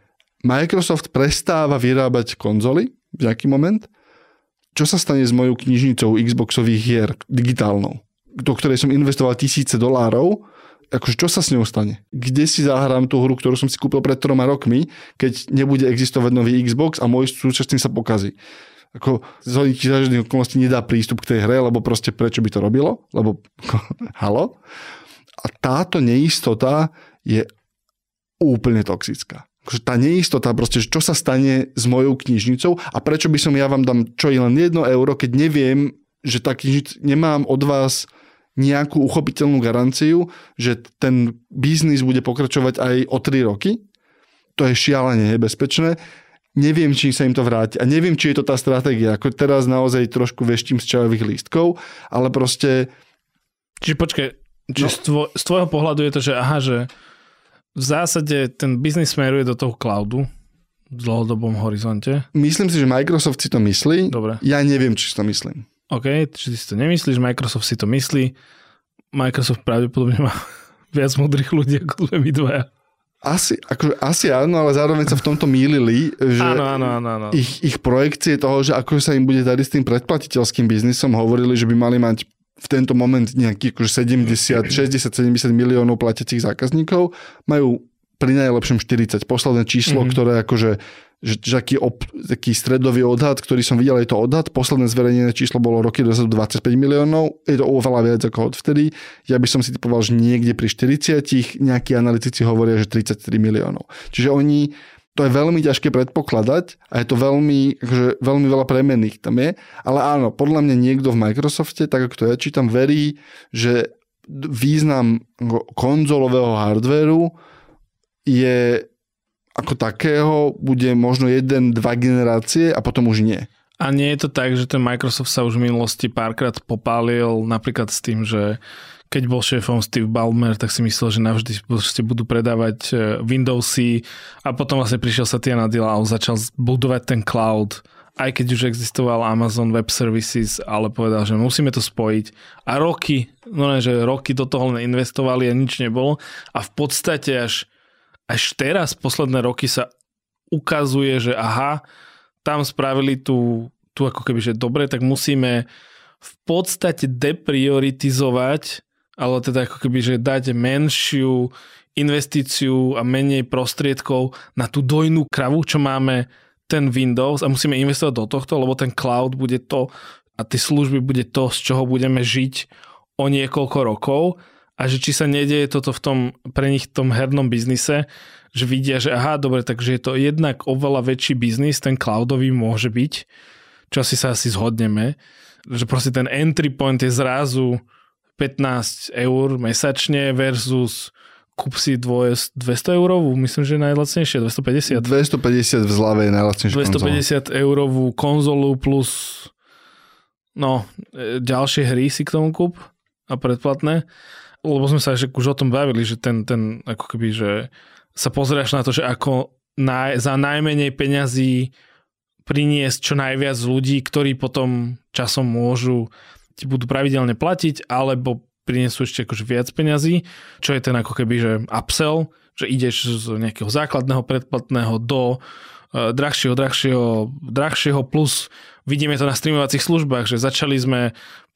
Microsoft prestáva vyrábať konzoly v nejaký moment. Čo sa stane s mojou knižnicou Xboxových hier digitálnou, do ktorej som investoval tisíce dolárov akože čo sa s ňou stane? Kde si zahrám tú hru, ktorú som si kúpil pred troma rokmi, keď nebude existovať nový Xbox a môj súčasný sa pokazí? Ako z hodných okolností nedá prístup k tej hre, lebo proste prečo by to robilo? Lebo <laughs> halo? A táto neistota je úplne toxická. Akože tá neistota, proste, čo sa stane s mojou knižnicou a prečo by som ja vám dám čo je len jedno euro, keď neviem, že tá knižnica, nemám od vás nejakú uchopiteľnú garanciu, že ten biznis bude pokračovať aj o 3 roky. To je šialene nebezpečné. Neviem, či sa im to vráti. A neviem, či je to tá stratégia. Ako teraz naozaj trošku veštím z čajových lístkov, ale proste... Čiže počkaj, čiže no. z, tvoj, z tvojho pohľadu je to, že aha, že v zásade ten biznis smeruje do toho cloudu v dlhodobom horizonte. Myslím si, že Microsoft si to myslí. Dobre. Ja neviem, či si to myslím. OK, či si to nemyslíš, Microsoft si to myslí. Microsoft pravdepodobne má <laughs> viac múdrych ľudí ako sme my dvaja. Asi, akože, asi áno, ale zároveň sa v tomto mýlili, že áno, áno, áno, áno. Ich, ich projekcie toho, že ako sa im bude dať s tým predplatiteľským biznisom, hovorili, že by mali mať v tento moment nejakých akože 70, 60, 70 miliónov platiacich zákazníkov, majú pri najlepšom 40. Posledné číslo, mm-hmm. ktoré akože že, že aký, ob, taký stredový odhad, ktorý som videl, je to odhad. Posledné zverejnené číslo bolo roky dozadu 25 miliónov, je to oveľa viac ako odvtedy. Ja by som si typoval, že niekde pri 40, nejakí analytici hovoria, že 33 miliónov. Čiže oni, to je veľmi ťažké predpokladať a je to veľmi, že veľmi veľa premenných tam je. Ale áno, podľa mňa niekto v Microsofte, tak ako to ja čítam, verí, že význam konzolového hardvéru je ako takého bude možno jeden, dva generácie a potom už nie. A nie je to tak, že ten Microsoft sa už v minulosti párkrát popálil napríklad s tým, že keď bol šéfom Steve Ballmer, tak si myslel, že navždy budú predávať e, Windowsy a potom vlastne prišiel Satya Nadella a začal budovať ten cloud aj keď už existoval Amazon Web Services, ale povedal, že musíme to spojiť. A roky, no ne, že roky do toho investovali a nič nebolo. A v podstate až až teraz, posledné roky sa ukazuje, že aha, tam spravili tú, tú ako keby, že dobre, tak musíme v podstate deprioritizovať, ale teda ako keby, že dať menšiu investíciu a menej prostriedkov na tú dojnú kravu, čo máme ten Windows a musíme investovať do tohto, lebo ten cloud bude to a tie služby bude to, z čoho budeme žiť o niekoľko rokov. A že či sa nedieje toto v tom, pre nich v tom hernom biznise, že vidia, že aha, dobre, takže je to jednak oveľa väčší biznis, ten cloudový môže byť, čo asi sa asi zhodneme, že proste ten entry point je zrazu 15 eur mesačne versus kúp si dvoje, 200 eurovú, myslím, že najlacnejšie, 250. 250 v zlave je najlacnejšia 250 konzola. eurovú konzolu plus no, e, ďalšie hry si k tomu kúp a predplatné lebo sme sa že už o tom bavili, že ten, ten ako keby, že sa pozrieš na to, že ako naj, za najmenej peňazí priniesť čo najviac ľudí, ktorí potom časom môžu ti budú pravidelne platiť, alebo prinesú ešte akože viac peňazí, čo je ten ako keby, že upsell, že ideš z nejakého základného predplatného do uh, drahšieho, drahšieho, drahšieho plus vidíme to na streamovacích službách, že začali sme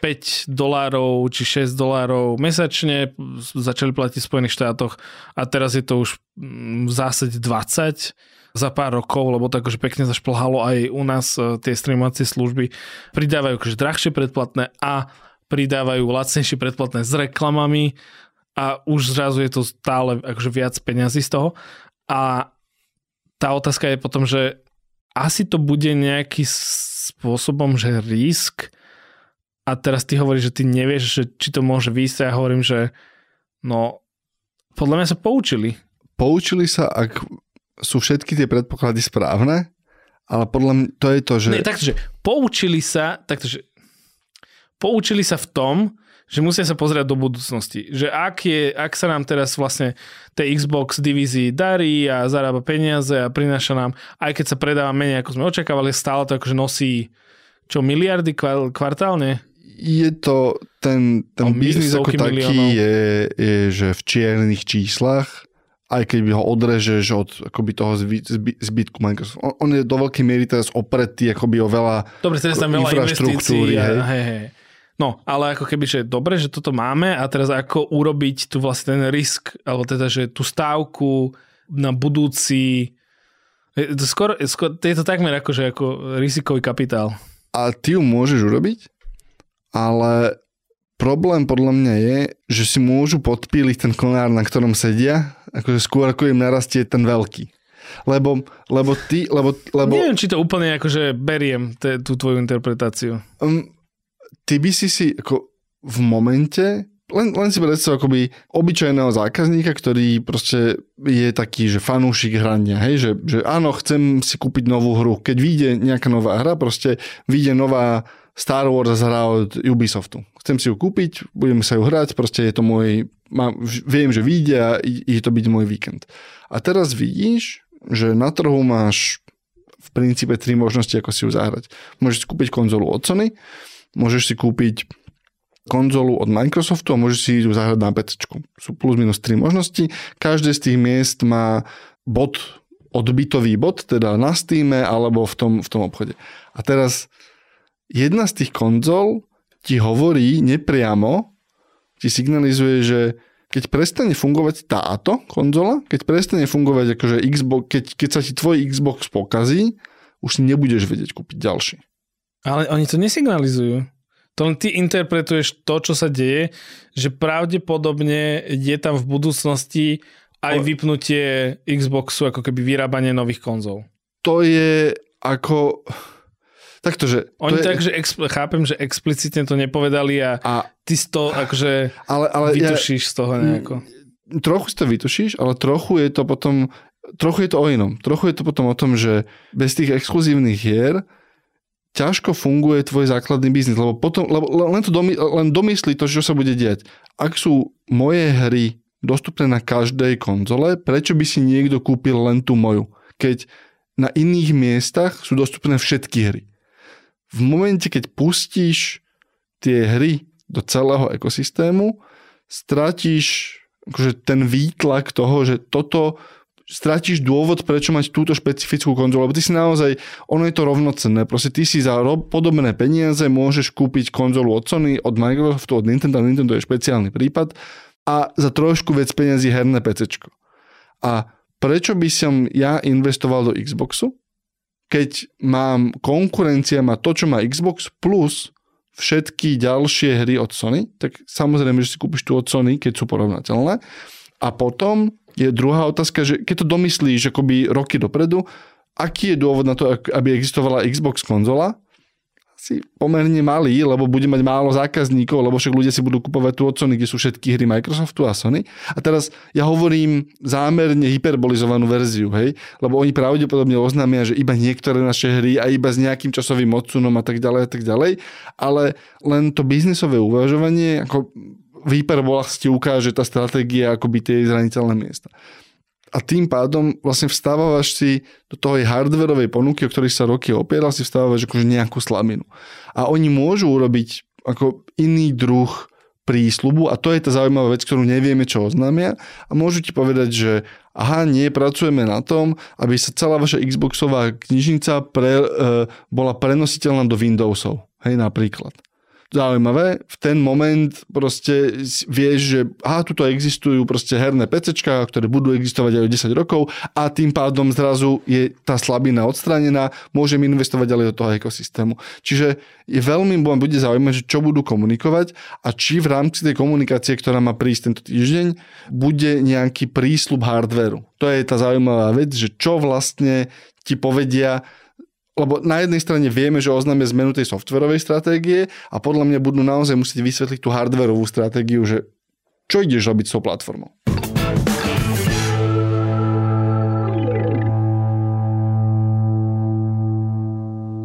5 dolárov či 6 dolárov mesačne, začali platiť v Spojených štátoch a teraz je to už mm, v zásade 20 za pár rokov, lebo to akože pekne zašplhalo aj u nás e, tie streamovacie služby. Pridávajú akože drahšie predplatné a pridávajú lacnejšie predplatné s reklamami a už zrazu je to stále akože viac peňazí z toho. A tá otázka je potom, že asi to bude nejaký spôsobom, že risk a teraz ty hovoríš, že ty nevieš, že či to môže výjsť a ja hovorím, že no podľa mňa sa poučili. Poučili sa, ak sú všetky tie predpoklady správne, ale podľa mňa to je to, že... Nie, takže poučili sa, takže poučili sa v tom, že musia sa pozrieť do budúcnosti. Že ak, je, ak sa nám teraz vlastne tej Xbox divízii darí a zarába peniaze a prináša nám, aj keď sa predáva menej ako sme očakávali, stále to akože nosí čo miliardy kvartálne? Je to, ten, ten biznis ako taký je, je, že v čiernych číslach aj keď by ho odrežeš od akoby toho zby, zby, zbytku Microsoft. On, on je do veľkej miery teraz opretý akoby o veľa Dobre, teraz tam veľa infraštruktúry. Hej. Hej, hej. No, ale ako keby, že dobre, že toto máme a teraz ako urobiť tu vlastne ten risk, alebo teda, že tú stávku na budúci skoro, skoro, je to takmer ako, že ako rizikový kapitál. A ty ju môžeš urobiť, ale problém podľa mňa je, že si môžu podpíliť ten konár, na ktorom sedia akože skôr ako im narastie ten veľký. Lebo, lebo ty, lebo, lebo... Neviem, či to úplne akože beriem te, tú tvoju interpretáciu. Um, ty by si si ako v momente, len, len si predstav akoby obyčajného zákazníka, ktorý proste je taký, že fanúšik hrania, hej, že, že áno, chcem si kúpiť novú hru. Keď vyjde nejaká nová hra, proste vyjde nová Star Wars hra od Ubisoftu. Chcem si ju kúpiť, budeme sa ju hrať, proste je to môj mám, viem, že vyjde a ide to byť môj víkend. A teraz vidíš, že na trhu máš v princípe tri možnosti, ako si ju zahrať. Môžeš si kúpiť konzolu od Sony, môžeš si kúpiť konzolu od Microsoftu a môžeš si ju zahrať na PC. Sú plus minus tri možnosti. Každé z tých miest má bod, odbytový bod, teda na Steam alebo v tom, v tom obchode. A teraz jedna z tých konzol ti hovorí nepriamo, ti signalizuje, že keď prestane fungovať táto konzola, keď prestane fungovať akože Xbox, keď, keď sa ti tvoj Xbox pokazí, už si nebudeš vedieť kúpiť ďalší. Ale oni to nesignalizujú. To len ty interpretuješ to, čo sa deje, že pravdepodobne je tam v budúcnosti aj o... vypnutie Xboxu, ako keby vyrábanie nových konzol. To je ako Takto, že... Oni je... tak, že exp- chápem, že explicitne to nepovedali a, a ty toho akože ale, ale vytušíš ja, z toho nejako. Trochu si to vytušíš, ale trochu je to potom trochu je to o inom. Trochu je to potom o tom, že bez tých exkluzívnych hier ťažko funguje tvoj základný biznis, lebo potom, lebo len, to domy, len domyslí to, čo sa bude diať. Ak sú moje hry dostupné na každej konzole, prečo by si niekto kúpil len tú moju? Keď na iných miestach sú dostupné všetky hry v momente, keď pustíš tie hry do celého ekosystému, stratíš akože ten výtlak toho, že toto stratíš dôvod, prečo mať túto špecifickú konzolu, lebo ty si naozaj, ono je to rovnocenné, proste ty si za podobné peniaze môžeš kúpiť konzolu od Sony, od Microsoftu, od Nintendo, Nintendo je špeciálny prípad a za trošku viac peniazí herné PC. A prečo by som ja investoval do Xboxu? Keď mám konkurencia, má to, čo má Xbox, plus všetky ďalšie hry od Sony, tak samozrejme, že si kúpiš tu od Sony, keď sú porovnateľné. A potom je druhá otázka, že keď to domyslíš akoby roky dopredu, aký je dôvod na to, aby existovala Xbox konzola, si pomerne malý, lebo bude mať málo zákazníkov, lebo však ľudia si budú kupovať tu od Sony, kde sú všetky hry Microsoftu a Sony. A teraz ja hovorím zámerne hyperbolizovanú verziu, hej, lebo oni pravdepodobne oznámia, že iba niektoré naše hry a iba s nejakým časovým odsunom a tak ďalej a tak ďalej, ale len to biznisové uvažovanie, ako v hyperbolách ti ukáže tá stratégia akoby tie zraniteľné miesta a tým pádom vlastne vstávaš si do toho hardverovej ponuky, o ktorej sa roky opieral, si vstávaš akože nejakú slaminu. A oni môžu urobiť ako iný druh prísľubu a to je tá zaujímavá vec, ktorú nevieme, čo oznámia a môžu ti povedať, že aha, nie, pracujeme na tom, aby sa celá vaša Xboxová knižnica pre, e, bola prenositeľná do Windowsov. Hej, napríklad zaujímavé. V ten moment proste vieš, že aha, tuto existujú proste herné PCčka, ktoré budú existovať aj o 10 rokov a tým pádom zrazu je tá slabina odstranená, môžem investovať ďalej do toho ekosystému. Čiže je veľmi bude zaujímavé, že čo budú komunikovať a či v rámci tej komunikácie, ktorá má prísť tento týždeň, bude nejaký prísľub hardveru. To je tá zaujímavá vec, že čo vlastne ti povedia, lebo na jednej strane vieme, že oznáme zmenu tej softverovej stratégie a podľa mňa budú naozaj musieť vysvetliť tú hardverovú stratégiu, že čo ideš robiť s tou platformou.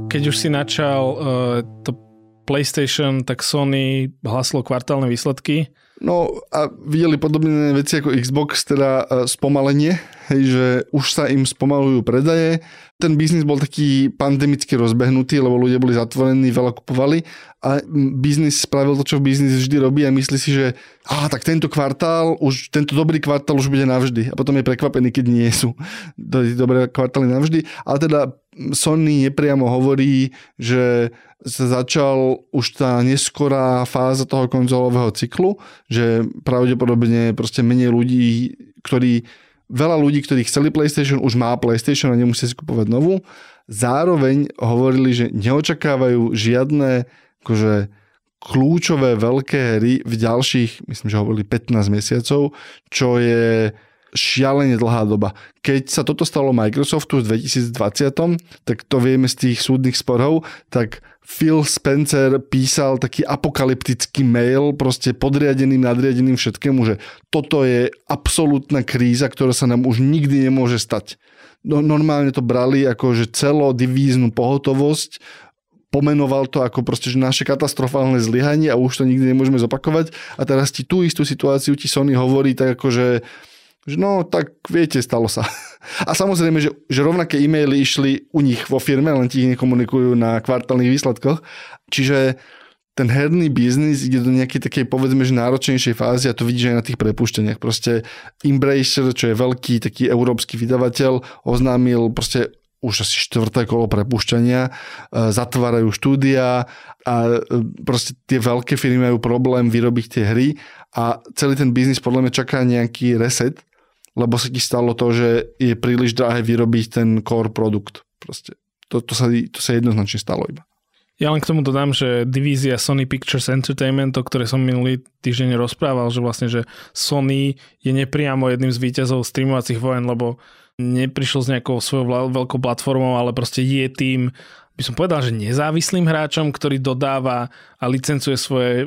Keď už si načal uh, to PlayStation, tak Sony hlasilo kvartálne výsledky. No a videli podobné veci ako Xbox, teda e, spomalenie, hej, že už sa im spomalujú predaje. Ten biznis bol taký pandemicky rozbehnutý, lebo ľudia boli zatvorení, veľa kupovali a biznis spravil to, čo biznis vždy robí a myslí si, že á, tak tento kvartál, už tento dobrý kvartál už bude navždy a potom je prekvapený, keď nie sú dobré kvartály navždy. Ale teda Sony nepriamo hovorí, že sa začal už tá neskorá fáza toho konzolového cyklu, že pravdepodobne proste menej ľudí, ktorí, veľa ľudí, ktorí chceli PlayStation, už má PlayStation a nemusia si kupovať novú. Zároveň hovorili, že neočakávajú žiadne akože, kľúčové veľké hry v ďalších, myslím, že hovorili 15 mesiacov, čo je šialene dlhá doba. Keď sa toto stalo Microsoftu v 2020, tak to vieme z tých súdnych sporov, tak Phil Spencer písal taký apokalyptický mail proste podriadeným, nadriadeným všetkému, že toto je absolútna kríza, ktorá sa nám už nikdy nemôže stať. No, normálne to brali ako že celodivíznu pohotovosť, pomenoval to ako proste, že naše katastrofálne zlyhanie a už to nikdy nemôžeme zopakovať a teraz ti tú istú situáciu ti Sony hovorí tak ako, že že no, tak viete, stalo sa. <laughs> A samozrejme, že, že rovnaké e-maily išli u nich vo firme, len ti ich nekomunikujú na kvartálnych výsledkoch. Čiže ten herný biznis ide do nejakej takej, povedzme, že náročnejšej fázy a to vidíš aj na tých prepušteniach. Proste Embracer, čo je veľký taký európsky vydavateľ, oznámil proste už asi štvrté kolo prepušťania, e, zatvárajú štúdia a e, proste tie veľké firmy majú problém vyrobiť tie hry a celý ten biznis podľa mňa čaká nejaký reset lebo sa ti stalo to, že je príliš drahé vyrobiť ten core produkt. Proste. To, to, sa, to sa jednoznačne stalo iba. Ja len k tomu dodám, že divízia Sony Pictures Entertainment, o ktorej som minulý týždeň rozprával, že vlastne, že Sony je nepriamo jedným z víťazov streamovacích vojen, lebo neprišiel s nejakou svojou veľkou platformou, ale proste je tým by som povedal, že nezávislým hráčom, ktorý dodáva a licencuje svoje e,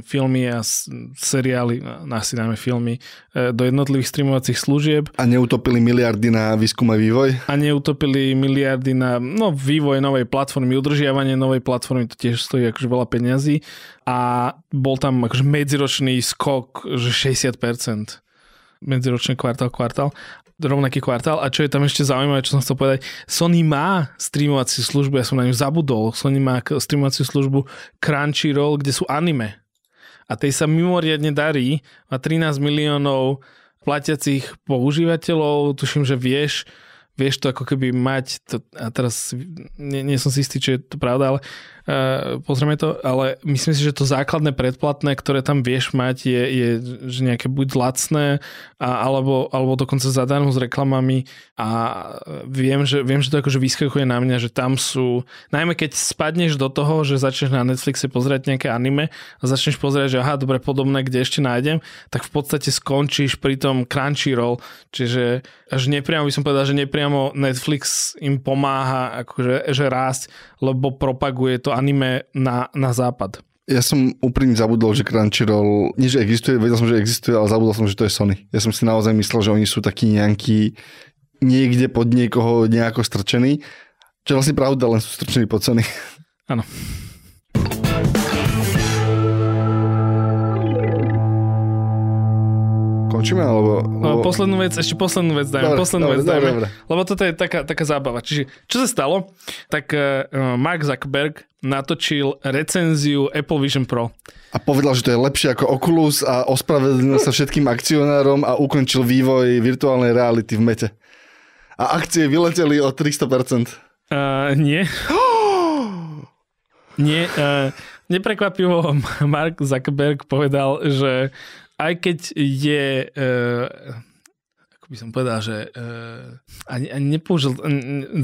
filmy a s, seriály, asi najmä filmy, e, do jednotlivých streamovacích služieb. A neutopili miliardy na výskum a vývoj? A neutopili miliardy na no, vývoj novej platformy, udržiavanie novej platformy, to tiež stojí akože veľa peňazí. A bol tam akože medziročný skok, že 60% medziročný kvartál, kvartál rovnaký kvartál. A čo je tam ešte zaujímavé, čo som chcel povedať, Sony má streamovaciu službu, ja som na ňu zabudol, Sony má streamovaciu službu Crunchyroll, kde sú anime. A tej sa mimoriadne darí, má 13 miliónov platiacich používateľov, tuším, že vieš, vieš to ako keby mať, to, a teraz nie, nie som si istý, či je to pravda, ale pozrieme to, ale myslím si, že to základné predplatné, ktoré tam vieš mať, je, je že nejaké buď lacné, a, alebo, alebo dokonca zadarmo s reklamami. A viem, že, viem, že to akože vyskakuje na mňa, že tam sú, najmä keď spadneš do toho, že začneš na Netflixe pozerať nejaké anime a začneš pozerať, že aha, dobre, podobné, kde ešte nájdem, tak v podstate skončíš pri tom Crunchyroll, čiže až nepriamo by som povedal, že nepriamo Netflix im pomáha akože, že rásť, lebo propaguje to anime na, na západ. Ja som úprimne zabudol, že Crunchyroll, nie že existuje, vedel som, že existuje, ale zabudol som, že to je Sony. Ja som si naozaj myslel, že oni sú takí nejakí niekde pod niekoho nejako strčení. Čo je vlastne pravda, len sú strčení pod Sony. Áno. Končíme, alebo... No, poslednú vec, ešte poslednú vec dajme, Dobre, poslednú dobre, vec dajme. dobre, dobre. Lebo toto je taká, taká zábava. Čiže, čo sa stalo? Tak uh, Mark Zuckerberg natočil recenziu Apple Vision Pro. A povedal, že to je lepšie ako Oculus a ospravedlnil sa všetkým akcionárom a ukončil vývoj virtuálnej reality v mete. A akcie vyleteli o 300%. Uh, nie. <gasps> nie. Uh, neprekvapivo Mark Zuckerberg povedal, že aj keď je... Uh, by som povedal, že uh, ani, ani nepoužil...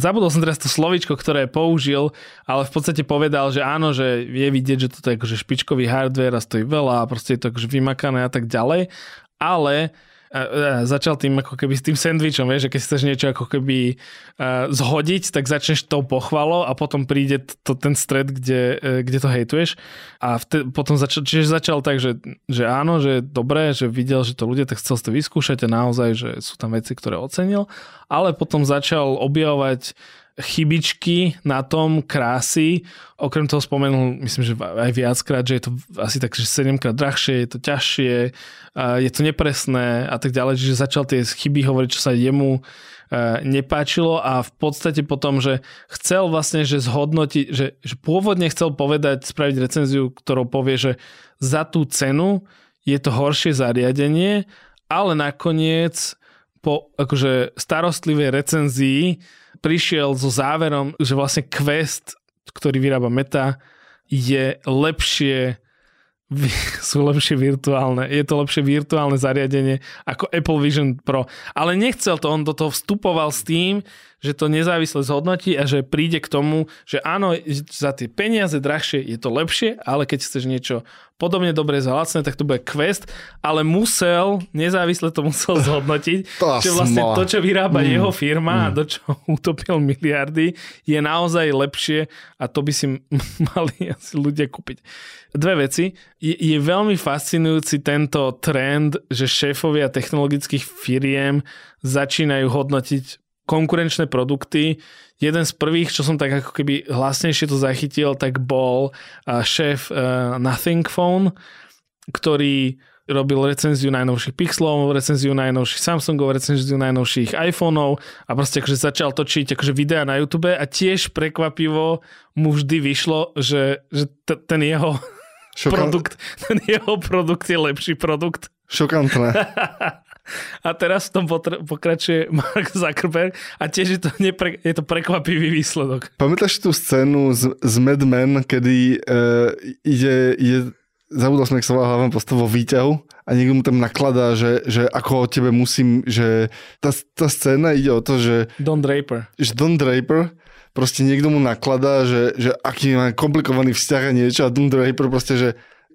Zabudol som teraz to slovičko, ktoré použil, ale v podstate povedal, že áno, že je vidieť, že toto je akože špičkový hardware a stojí veľa a proste je to akože vymakané a tak ďalej, ale a, a začal tým ako keby s tým sendvičom, vieš, že keď chceš niečo ako keby uh, zhodiť, tak začneš tou pochvalou a potom príde to, ten stred, kde, uh, kde to hejtuješ. A vte, potom začal, čiže začal tak, že, že áno, že je dobré, že videl, že to ľudia tak chcel to vyskúšať a naozaj, že sú tam veci, ktoré ocenil, ale potom začal objavovať chybičky na tom krásy. Okrem toho spomenul, myslím, že aj viackrát, že je to asi tak, že 7 krát drahšie, je to ťažšie, je to nepresné a tak ďalej. Čiže začal tie chyby hovoriť, čo sa jemu e, nepáčilo a v podstate potom, že chcel vlastne, že zhodnotiť, že, že pôvodne chcel povedať, spraviť recenziu, ktorou povie, že za tú cenu je to horšie zariadenie, ale nakoniec po akože starostlivej recenzii prišiel so záverom, že vlastne Quest, ktorý vyrába Meta, je lepšie <laughs> sú lepšie virtuálne. Je to lepšie virtuálne zariadenie ako Apple Vision Pro. Ale nechcel to, on do toho vstupoval s tým, že to nezávisle zhodnotí a že príde k tomu, že áno, za tie peniaze drahšie je to lepšie, ale keď chceš niečo podobne dobre za lacné, tak to bude Quest, ale musel, nezávisle to musel zhodnotiť, <laughs> To že vlastne smola. to, čo vyrába Mm. jeho firma a do čo <laughs> utopil miliardy, je naozaj lepšie a to by si <laughs> mali asi ľudia kúpiť. Dve veci. Je, je veľmi fascinujúci tento trend, že šéfovia technologických firiem začínajú hodnotiť konkurenčné produkty. Jeden z prvých, čo som tak ako keby hlasnejšie to zachytil, tak bol uh, šéf uh, Nothing Phone, ktorý robil recenziu najnovších Pixelov, recenziu najnovších Samsungov, recenziu najnovších iPhoneov a proste akože začal točiť akože videa na YouTube a tiež prekvapivo mu vždy vyšlo, že, že t- ten jeho Šokan- <laughs> produkt, ten jeho produkt je lepší produkt. Šokantné. <laughs> A teraz v tom potr- pokračuje <laughs> Mark Zuckerberg a tiež je to, nepre- je to prekvapivý výsledok. Pamätáš tú scénu z, z Mad Men, kedy uh, ide, ide zabudol som, jak sa volá hlavná postava vo výťahu a niekto mu tam nakladá, že, že ako o tebe musím, že tá, tá scéna ide o to, že, Don Draper. že Don Draper proste niekto mu nakladá, že, že aký má komplikovaný vzťah a niečo a Don Draper proste, že,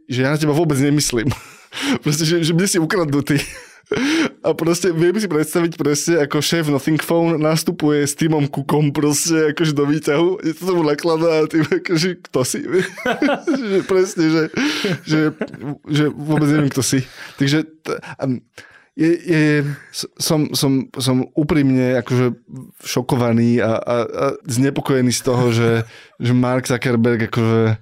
že ja na teba vôbec nemyslím. <laughs> proste, že, že mne si ukradnutý. A proste viem si predstaviť presne, ako šéf Nothing Phone nastupuje s týmom Kukom proste akože do výťahu, je to tomu nakladá a tým akože kto si? <laughs> že presne, že, že, že vôbec neviem, kto si. Takže t- je, je, som, som, som úprimne akože šokovaný a, a, a znepokojený z toho, že, že Mark Zuckerberg akože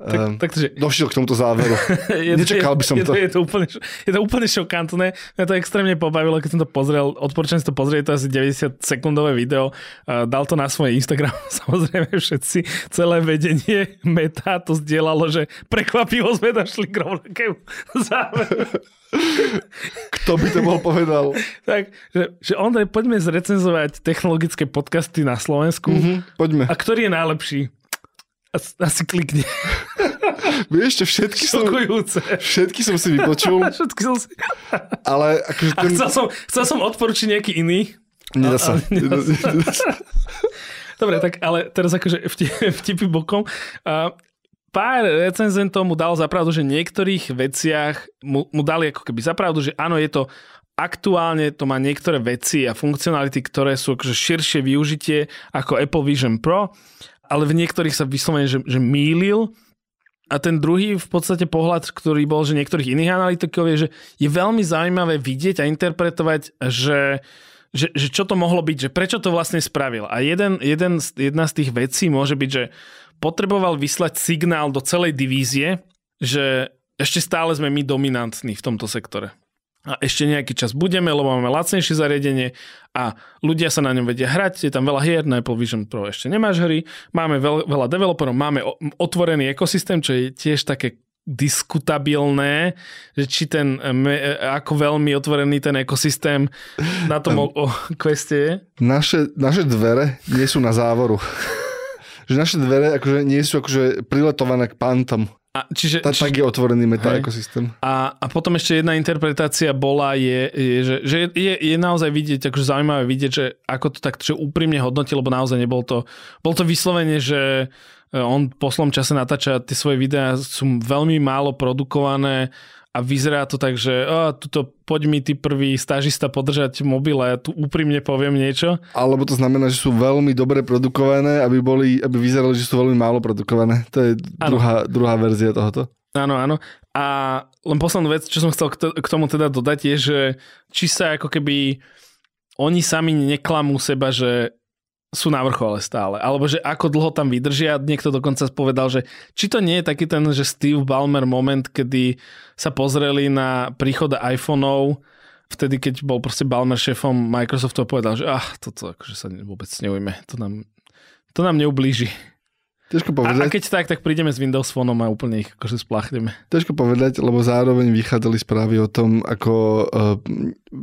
Tak, um, takže došiel k tomuto záveru. <laughs> je, Nečakal by som je, to. Je, je, to úplne, je to úplne šokantné. Mňa to extrémne pobavilo, keď som to pozrel. Odporúčam si to pozrieť, to asi 90 sekundové video. Uh, dal to na svoj Instagram, <laughs> samozrejme všetci. Celé vedenie Meta to zdieľalo, že prekvapivo sme došli k rovnakému <laughs> záveru. Kto by to bol povedal? tak, že, že Ondrej, poďme zrecenzovať technologické podcasty na Slovensku. Mhm, poďme. A ktorý je najlepší? As, asi klikne. Vieš, čo, všetky som, Šokujúce. všetky som si vypočul, <laughs> Všetky som si... ale akože A ten... chcel som, chcel som odporučiť nejaký iný. Nedá sa. ale <laughs> nedá sa. Dobre, tak ale teraz akože vtip, <laughs> vtipy bokom. A pár recenzentov mu dal zapravdu, že v niektorých veciach mu, mu dali ako keby zapravdu, že áno, je to aktuálne to má niektoré veci a funkcionality, ktoré sú akože širšie využitie ako Apple Vision Pro, ale v niektorých sa vyslovene, že, že mýlil. A ten druhý v podstate pohľad, ktorý bol, že niektorých iných analytikov je, že je veľmi zaujímavé vidieť a interpretovať, že, že, že čo to mohlo byť, že prečo to vlastne spravil. A jeden, jeden, jedna z tých vecí môže byť, že potreboval vyslať signál do celej divízie, že ešte stále sme my dominantní v tomto sektore. A ešte nejaký čas budeme, lebo máme lacnejšie zariadenie a ľudia sa na ňom vedia hrať, je tam veľa hier, na Apple Vision Pro ešte nemáš hry, máme veľ, veľa developerov, máme otvorený ekosystém, čo je tiež také diskutabilné, že či ten, ako veľmi otvorený ten ekosystém na tom <laughs> o, o queste je. Naše, naše dvere nie sú na závoru. <laughs> že naše dvere akože nie sú akože priletované k pantom. A čiže, tá, čiže, tak je otvorený meta hej. ekosystém. A, a potom ešte jedna interpretácia bola, je, je že, že je, je naozaj vidieť, akože zaujímavé vidieť, že ako to tak že úprimne hodnotil, lebo naozaj nebol to, bol to vyslovene, že on po slom čase natáča tie svoje videá, sú veľmi málo produkované, a vyzerá to tak, že oh, tuto poď mi ty prvý stážista podržať mobil a ja tu úprimne poviem niečo. Alebo to znamená, že sú veľmi dobre produkované, aby, boli, aby vyzerali, že sú veľmi málo produkované. To je druhá, druhá verzia tohoto. Áno, áno. A len poslednú vec, čo som chcel k tomu teda dodať, je, že či sa ako keby oni sami neklamú seba, že sú na vrchole stále. Alebo že ako dlho tam vydržia. Niekto dokonca povedal, že či to nie je taký ten, že Steve Ballmer moment, kedy sa pozreli na príchod iPhoneov, vtedy, keď bol proste Ballmer šéfom Microsoftu a povedal, že ah, toto akože sa vôbec neujme. To nám, to nám neublíži. Ťažko povedať. A, a keď tak, tak prídeme s Windows Phone a úplne ich akože spláchneme. Ťažko povedať, lebo zároveň vychádzali správy o tom, ako uh,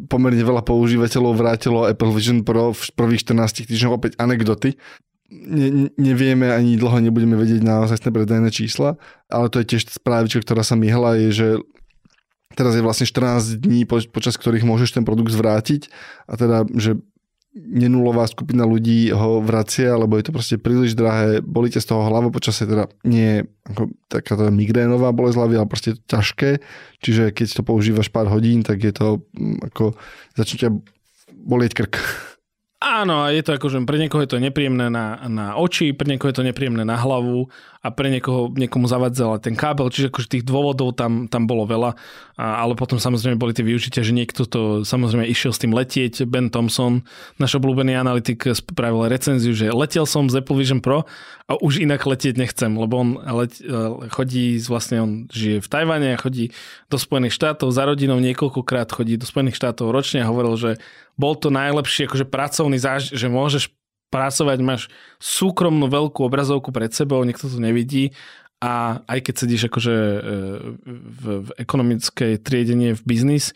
pomerne veľa používateľov vrátilo Apple Vision Pro v prvých 14 týždňoch opäť anekdoty. Ne, nevieme ani dlho nebudeme vedieť naozaj predajné čísla, ale to je tiež správička, ktorá sa myhla, je, že teraz je vlastne 14 dní, počas ktorých môžeš ten produkt zvrátiť a teda, že nenulová skupina ľudí ho vracia, lebo je to proste príliš drahé, bolíte z toho hlavu počasie, teda nie ako taká tá migrénová bolesť hlavy, ale proste je to ťažké, čiže keď to používaš pár hodín, tak je to mm, ako začne ťa bolieť krk. Áno, je to ako, že pre niekoho je to nepríjemné na, na oči, pre niekoho je to nepríjemné na hlavu a pre niekoho, niekomu zavadzala ten kábel, čiže akože tých dôvodov tam, tam bolo veľa, a, ale potom samozrejme boli tie využitia, že niekto to samozrejme išiel s tým letieť. Ben Thompson, náš obľúbený analytik, spravil recenziu, že letel som z Apple Vision Pro a už inak letieť nechcem, lebo on let, chodí, vlastne on žije v Tajvane chodí do Spojených štátov za rodinou niekoľkokrát, chodí do Spojených štátov ročne a hovoril, že bol to najlepší akože pracovný záž, že môžeš pracovať, máš súkromnú veľkú obrazovku pred sebou, nikto to nevidí a aj keď sedíš akože e, v, v ekonomickej triedenie v biznis,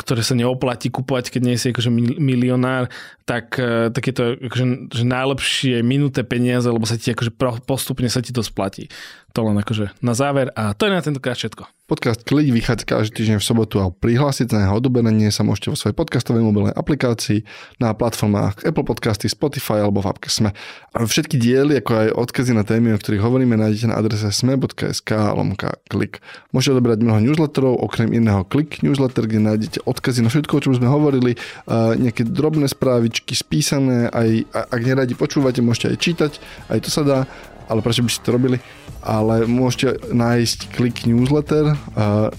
ktoré sa neoplatí kupovať, keď nie si akože milionár, tak, e, tak je to akože, že najlepšie minuté peniaze, lebo sa ti akože postupne sa ti to splatí. To len akože na záver a to je na tentokrát všetko. Podcast Klik vychádza každý týždeň v sobotu a prihlásiť na jeho odoberanie sa môžete vo svojej podcastovej mobilnej aplikácii na platformách Apple Podcasty, Spotify alebo v appke Sme. Všetky diely, ako aj odkazy na témy, o ktorých hovoríme, nájdete na adrese sme.sk lomka klik. Môžete odoberať mnoho newsletterov, okrem iného Klik newsletter, kde nájdete odkazy na všetko, o čom sme hovorili, nejaké drobné správičky spísané, aj ak neradi počúvate, môžete aj čítať, aj to sa dá ale prečo by ste to robili? Ale môžete nájsť klik newsletter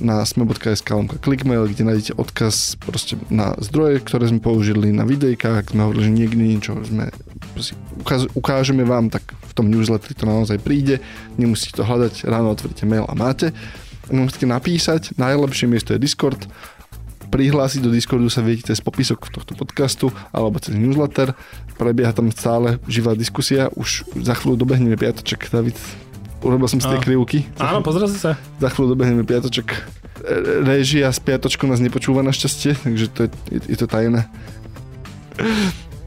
na sme.sk clickmail, kde nájdete odkaz na zdroje, ktoré sme použili na videjkách, sme hovorili, že niekde niečo sme ukážeme vám, tak v tom newsletteri to naozaj príde, nemusíte to hľadať, ráno otvoríte mail a máte. Môžete napísať, najlepšie miesto je Discord, prihlásiť do Discordu sa viete cez popisok tohto podcastu alebo cez newsletter. Prebieha tam stále živá diskusia. Už za chvíľu dobehneme piatoček, David. Urobil som si tie krivky. Áno, pozrel si sa. Za chvíľu dobehneme piatoček. Režia z piatočku nás nepočúva našťastie, takže to je, je, je to tajné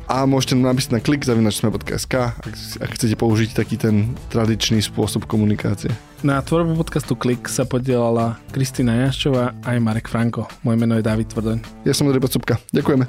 a môžete napísať na klik zavinačsme.sk, ak, ak chcete použiť taký ten tradičný spôsob komunikácie. Na tvorbe podcastu Klik sa podielala Kristýna Jaščová aj Marek Franko. Moje meno je David Tvrdoň. Ja som Andrej Pacupka. Ďakujeme.